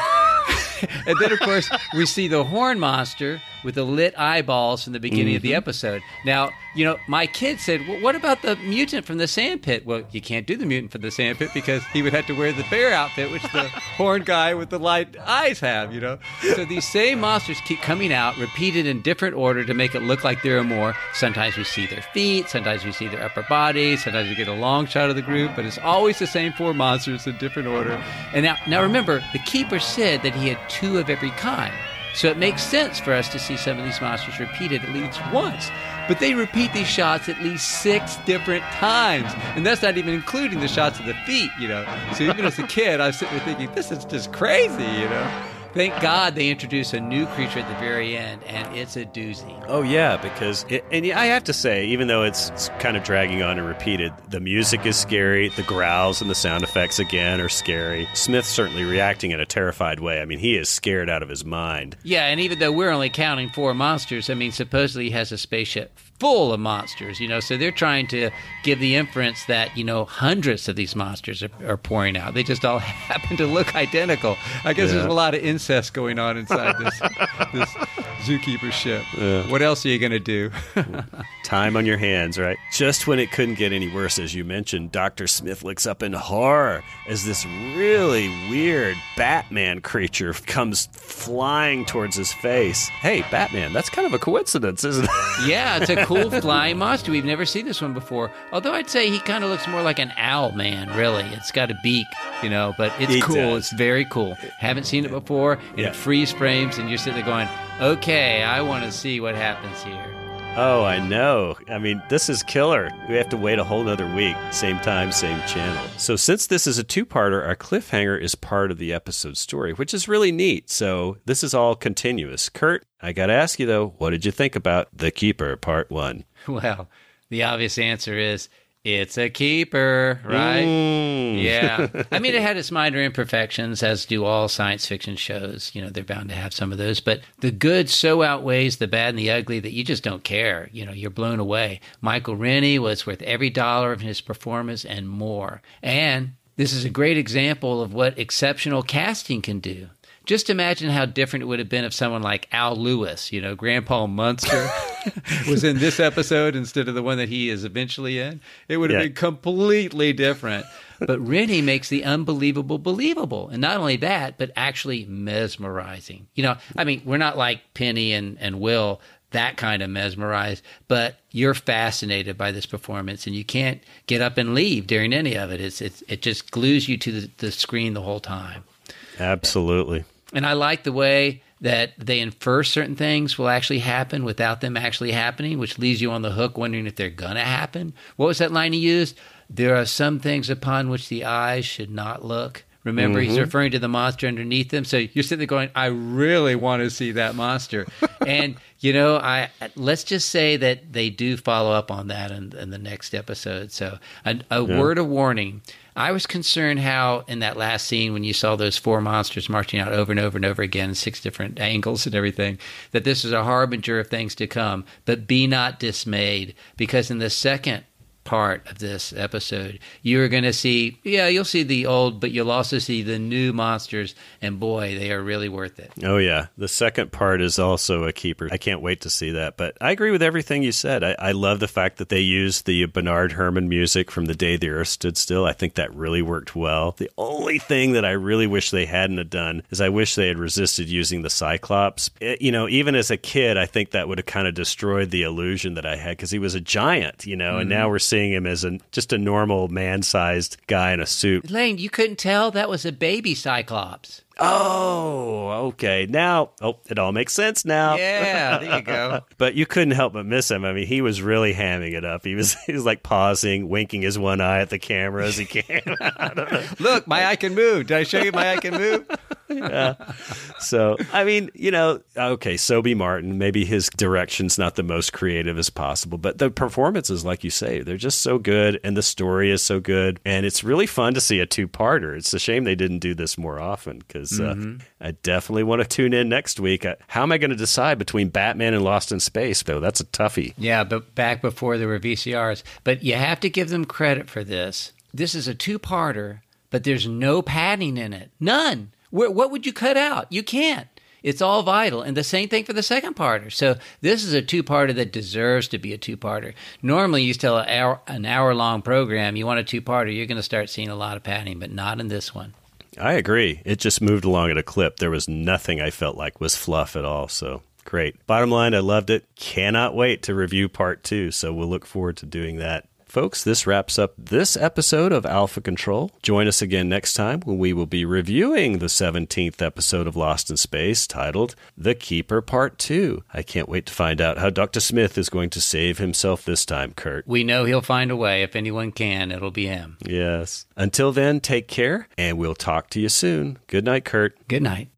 and then, of course, we see the horn monster with the lit eyeballs from the beginning of the Mhm. episode. Now, you know, my kid said, well, what about the mutant from the sandpit? Well, you can't do the mutant from the sandpit because he would have to wear the bear outfit, which the horn guy with the light eyes have, you know? So these same monsters keep coming out, repeated in different order to make it look like there are more. Sometimes we see their feet, sometimes we see their upper bodies, sometimes we get a long shot of the group, but it's always the same four monsters in different order. And now, now remember, the keeper said that he had two of every kind. So it makes sense for us to see some of these monsters repeated at least once. But they repeat these shots at least six different times. And that's not even including the shots of the feet, you know. So even as a kid, I was sitting there thinking, this is just crazy, you know. Thank God they introduce a new creature at the very end, and it's a doozy. Oh yeah, because it, and I have to say, even though it's, it's kind of dragging on and repeated, the music is scary. The growls and the sound effects again are scary. Smith's certainly reacting in a terrified way. I mean, he is scared out of his mind. Yeah, and even though we're only counting four monsters, I mean, supposedly he has a spaceship full of monsters, you know, so they're trying to give the inference that, you know, hundreds of these monsters are, are pouring out. They just all happen to look identical. I guess Yeah. there's a lot of incest going on inside this, this zookeeper ship. What else are you going to do? Time on your hands, right? Just when it couldn't get any worse, as you mentioned, Dr. Smith looks up in horror as this really weird Batman creature comes flying towards his face. Hey, Batman, that's kind of a coincidence, isn't it? yeah, it's a cool flying monster. We've never seen this one before. Although I'd say he kind of looks more like an owl man, really. It's got a beak, you know, but it's He cool. does. It's very cool. Haven't seen it before, Yeah. it freeze frames, and you're sitting there going, okay, I want to see what happens here. Oh, I know. I mean, this is killer. We have to wait a whole nother week. Same time, same channel. So, since this is a two parter, our cliffhanger is part of the episode story, which is really neat. So, this is all continuous. Kurt, I got to ask you though, what did you think about The Keeper Part 1? Well, the obvious answer is it's a keeper, right? Mm. Yeah. I mean, it had its minor imperfections, as do all science fiction shows. You know, they're bound to have some of those. But the good so outweighs the bad and the ugly that you just don't care. You know, you're blown away. Michael Rennie was worth every dollar of his performance and more. And this is a great example of what exceptional casting can do. Just imagine how different it would have been if someone like Al Lewis, you know, Grandpa Munster, was in this episode instead of the one that he is eventually in. It would have Yeah. been completely different. But Rennie makes the unbelievable believable. And not only that, but actually mesmerizing. You know, I mean, we're not like Penny and, and Will, that kind of mesmerized, but you're fascinated by this performance and you can't get up and leave during any of it. It's, it's it just glues you to the, the screen the whole time. Absolutely. And I like the way that they infer certain things will actually happen without them actually happening, which leaves you on the hook wondering if they're going to happen. What was that line he used? There are some things upon which the eyes should not look. Remember, he's Mhm. referring to the monster underneath them. So you're sitting there going, I really want to see that monster. and, you know, I let's just say that they do follow up on that in, in the next episode. So a, a Yeah. word of warning. I was concerned how in that last scene when you saw those four monsters marching out over and over and over again, six different angles and everything, that this is a harbinger of things to come. But be not dismayed, because in the second part of this episode, you're going to see, yeah, you'll see the old, but you'll also see the new monsters, and boy, they are really worth it. Oh, yeah. The second part is also a keeper. I can't wait to see that. But I agree with everything you said. I, I love the fact that they used the Bernard Herrmann music from the day the Earth stood still. I think that really worked well. The only thing that I really wish they hadn't have done is I wish they had resisted using the Cyclops. It- you know, even as a kid, I think that would have kind of destroyed the illusion that I had because he was a giant, you know, and Mhm. now we're seeing him as a, just a normal man sized guy in a suit. Lane, you couldn't tell that was a baby Cyclops. Oh, okay. Now, oh, it all makes sense now. Yeah, there you go. but you couldn't help but miss him. I mean, he was really hamming it up. He was he was like pausing, winking his one eye at the camera as he came out. Look, my eye can move. Did I show you my eye can move? Yeah. So, I mean, you know, okay, Sobey Martin, maybe his direction's not the most creative as possible, but the performances, like you say, they're just so good, and the story is so good, and it's really fun to see a two-parter. It's a shame they didn't do this more often because Mhm. uh, I definitely want to tune in next week. Uh, how am I going to decide between Batman and Lost in Space, though? That's a toughie. Yeah, but back before there were VCRs. But you have to give them credit for this. This is a two parter, but there's no padding in it. None. Where, what would you cut out? You can't. It's all vital. And the same thing for the second parter. So this is a two parter that deserves to be a two parter. Normally, you tell an hour, an hour long program, you want a two parter, you're going to start seeing a lot of padding, but not in this one. I agree. It just moved along at a clip. There was nothing I felt like was fluff at all. So great. Bottom line, I loved it. Cannot wait to review part two. So we'll look forward to doing that. Folks, this wraps up this episode of Alpha Control. Join us again next time when we will be reviewing the 17th episode of Lost in Space titled The Keeper Part 2. I can't wait to find out how Dr. Smith is going to save himself this time, Kurt. We know he'll find a way. If anyone can, it'll be him. Yes. Until then, take care and we'll talk to you soon. Good night, Kurt. Good night.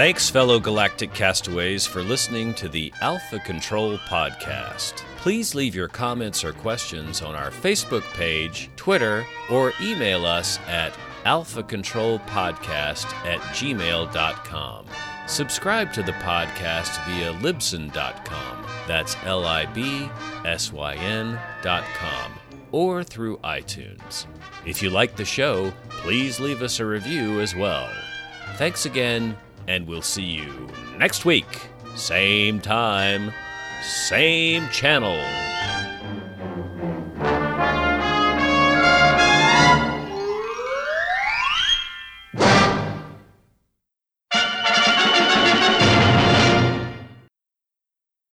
Thanks, fellow galactic castaways, for listening to the Alpha Control Podcast. Please leave your comments or questions on our Facebook page, Twitter, or email us at alphacontrolpodcast at gmail.com. Subscribe to the podcast via libsyn.com, that's L I B S Y N.com, or through iTunes. If you like the show, please leave us a review as well. Thanks again and we'll see you next week. Same time, same channel.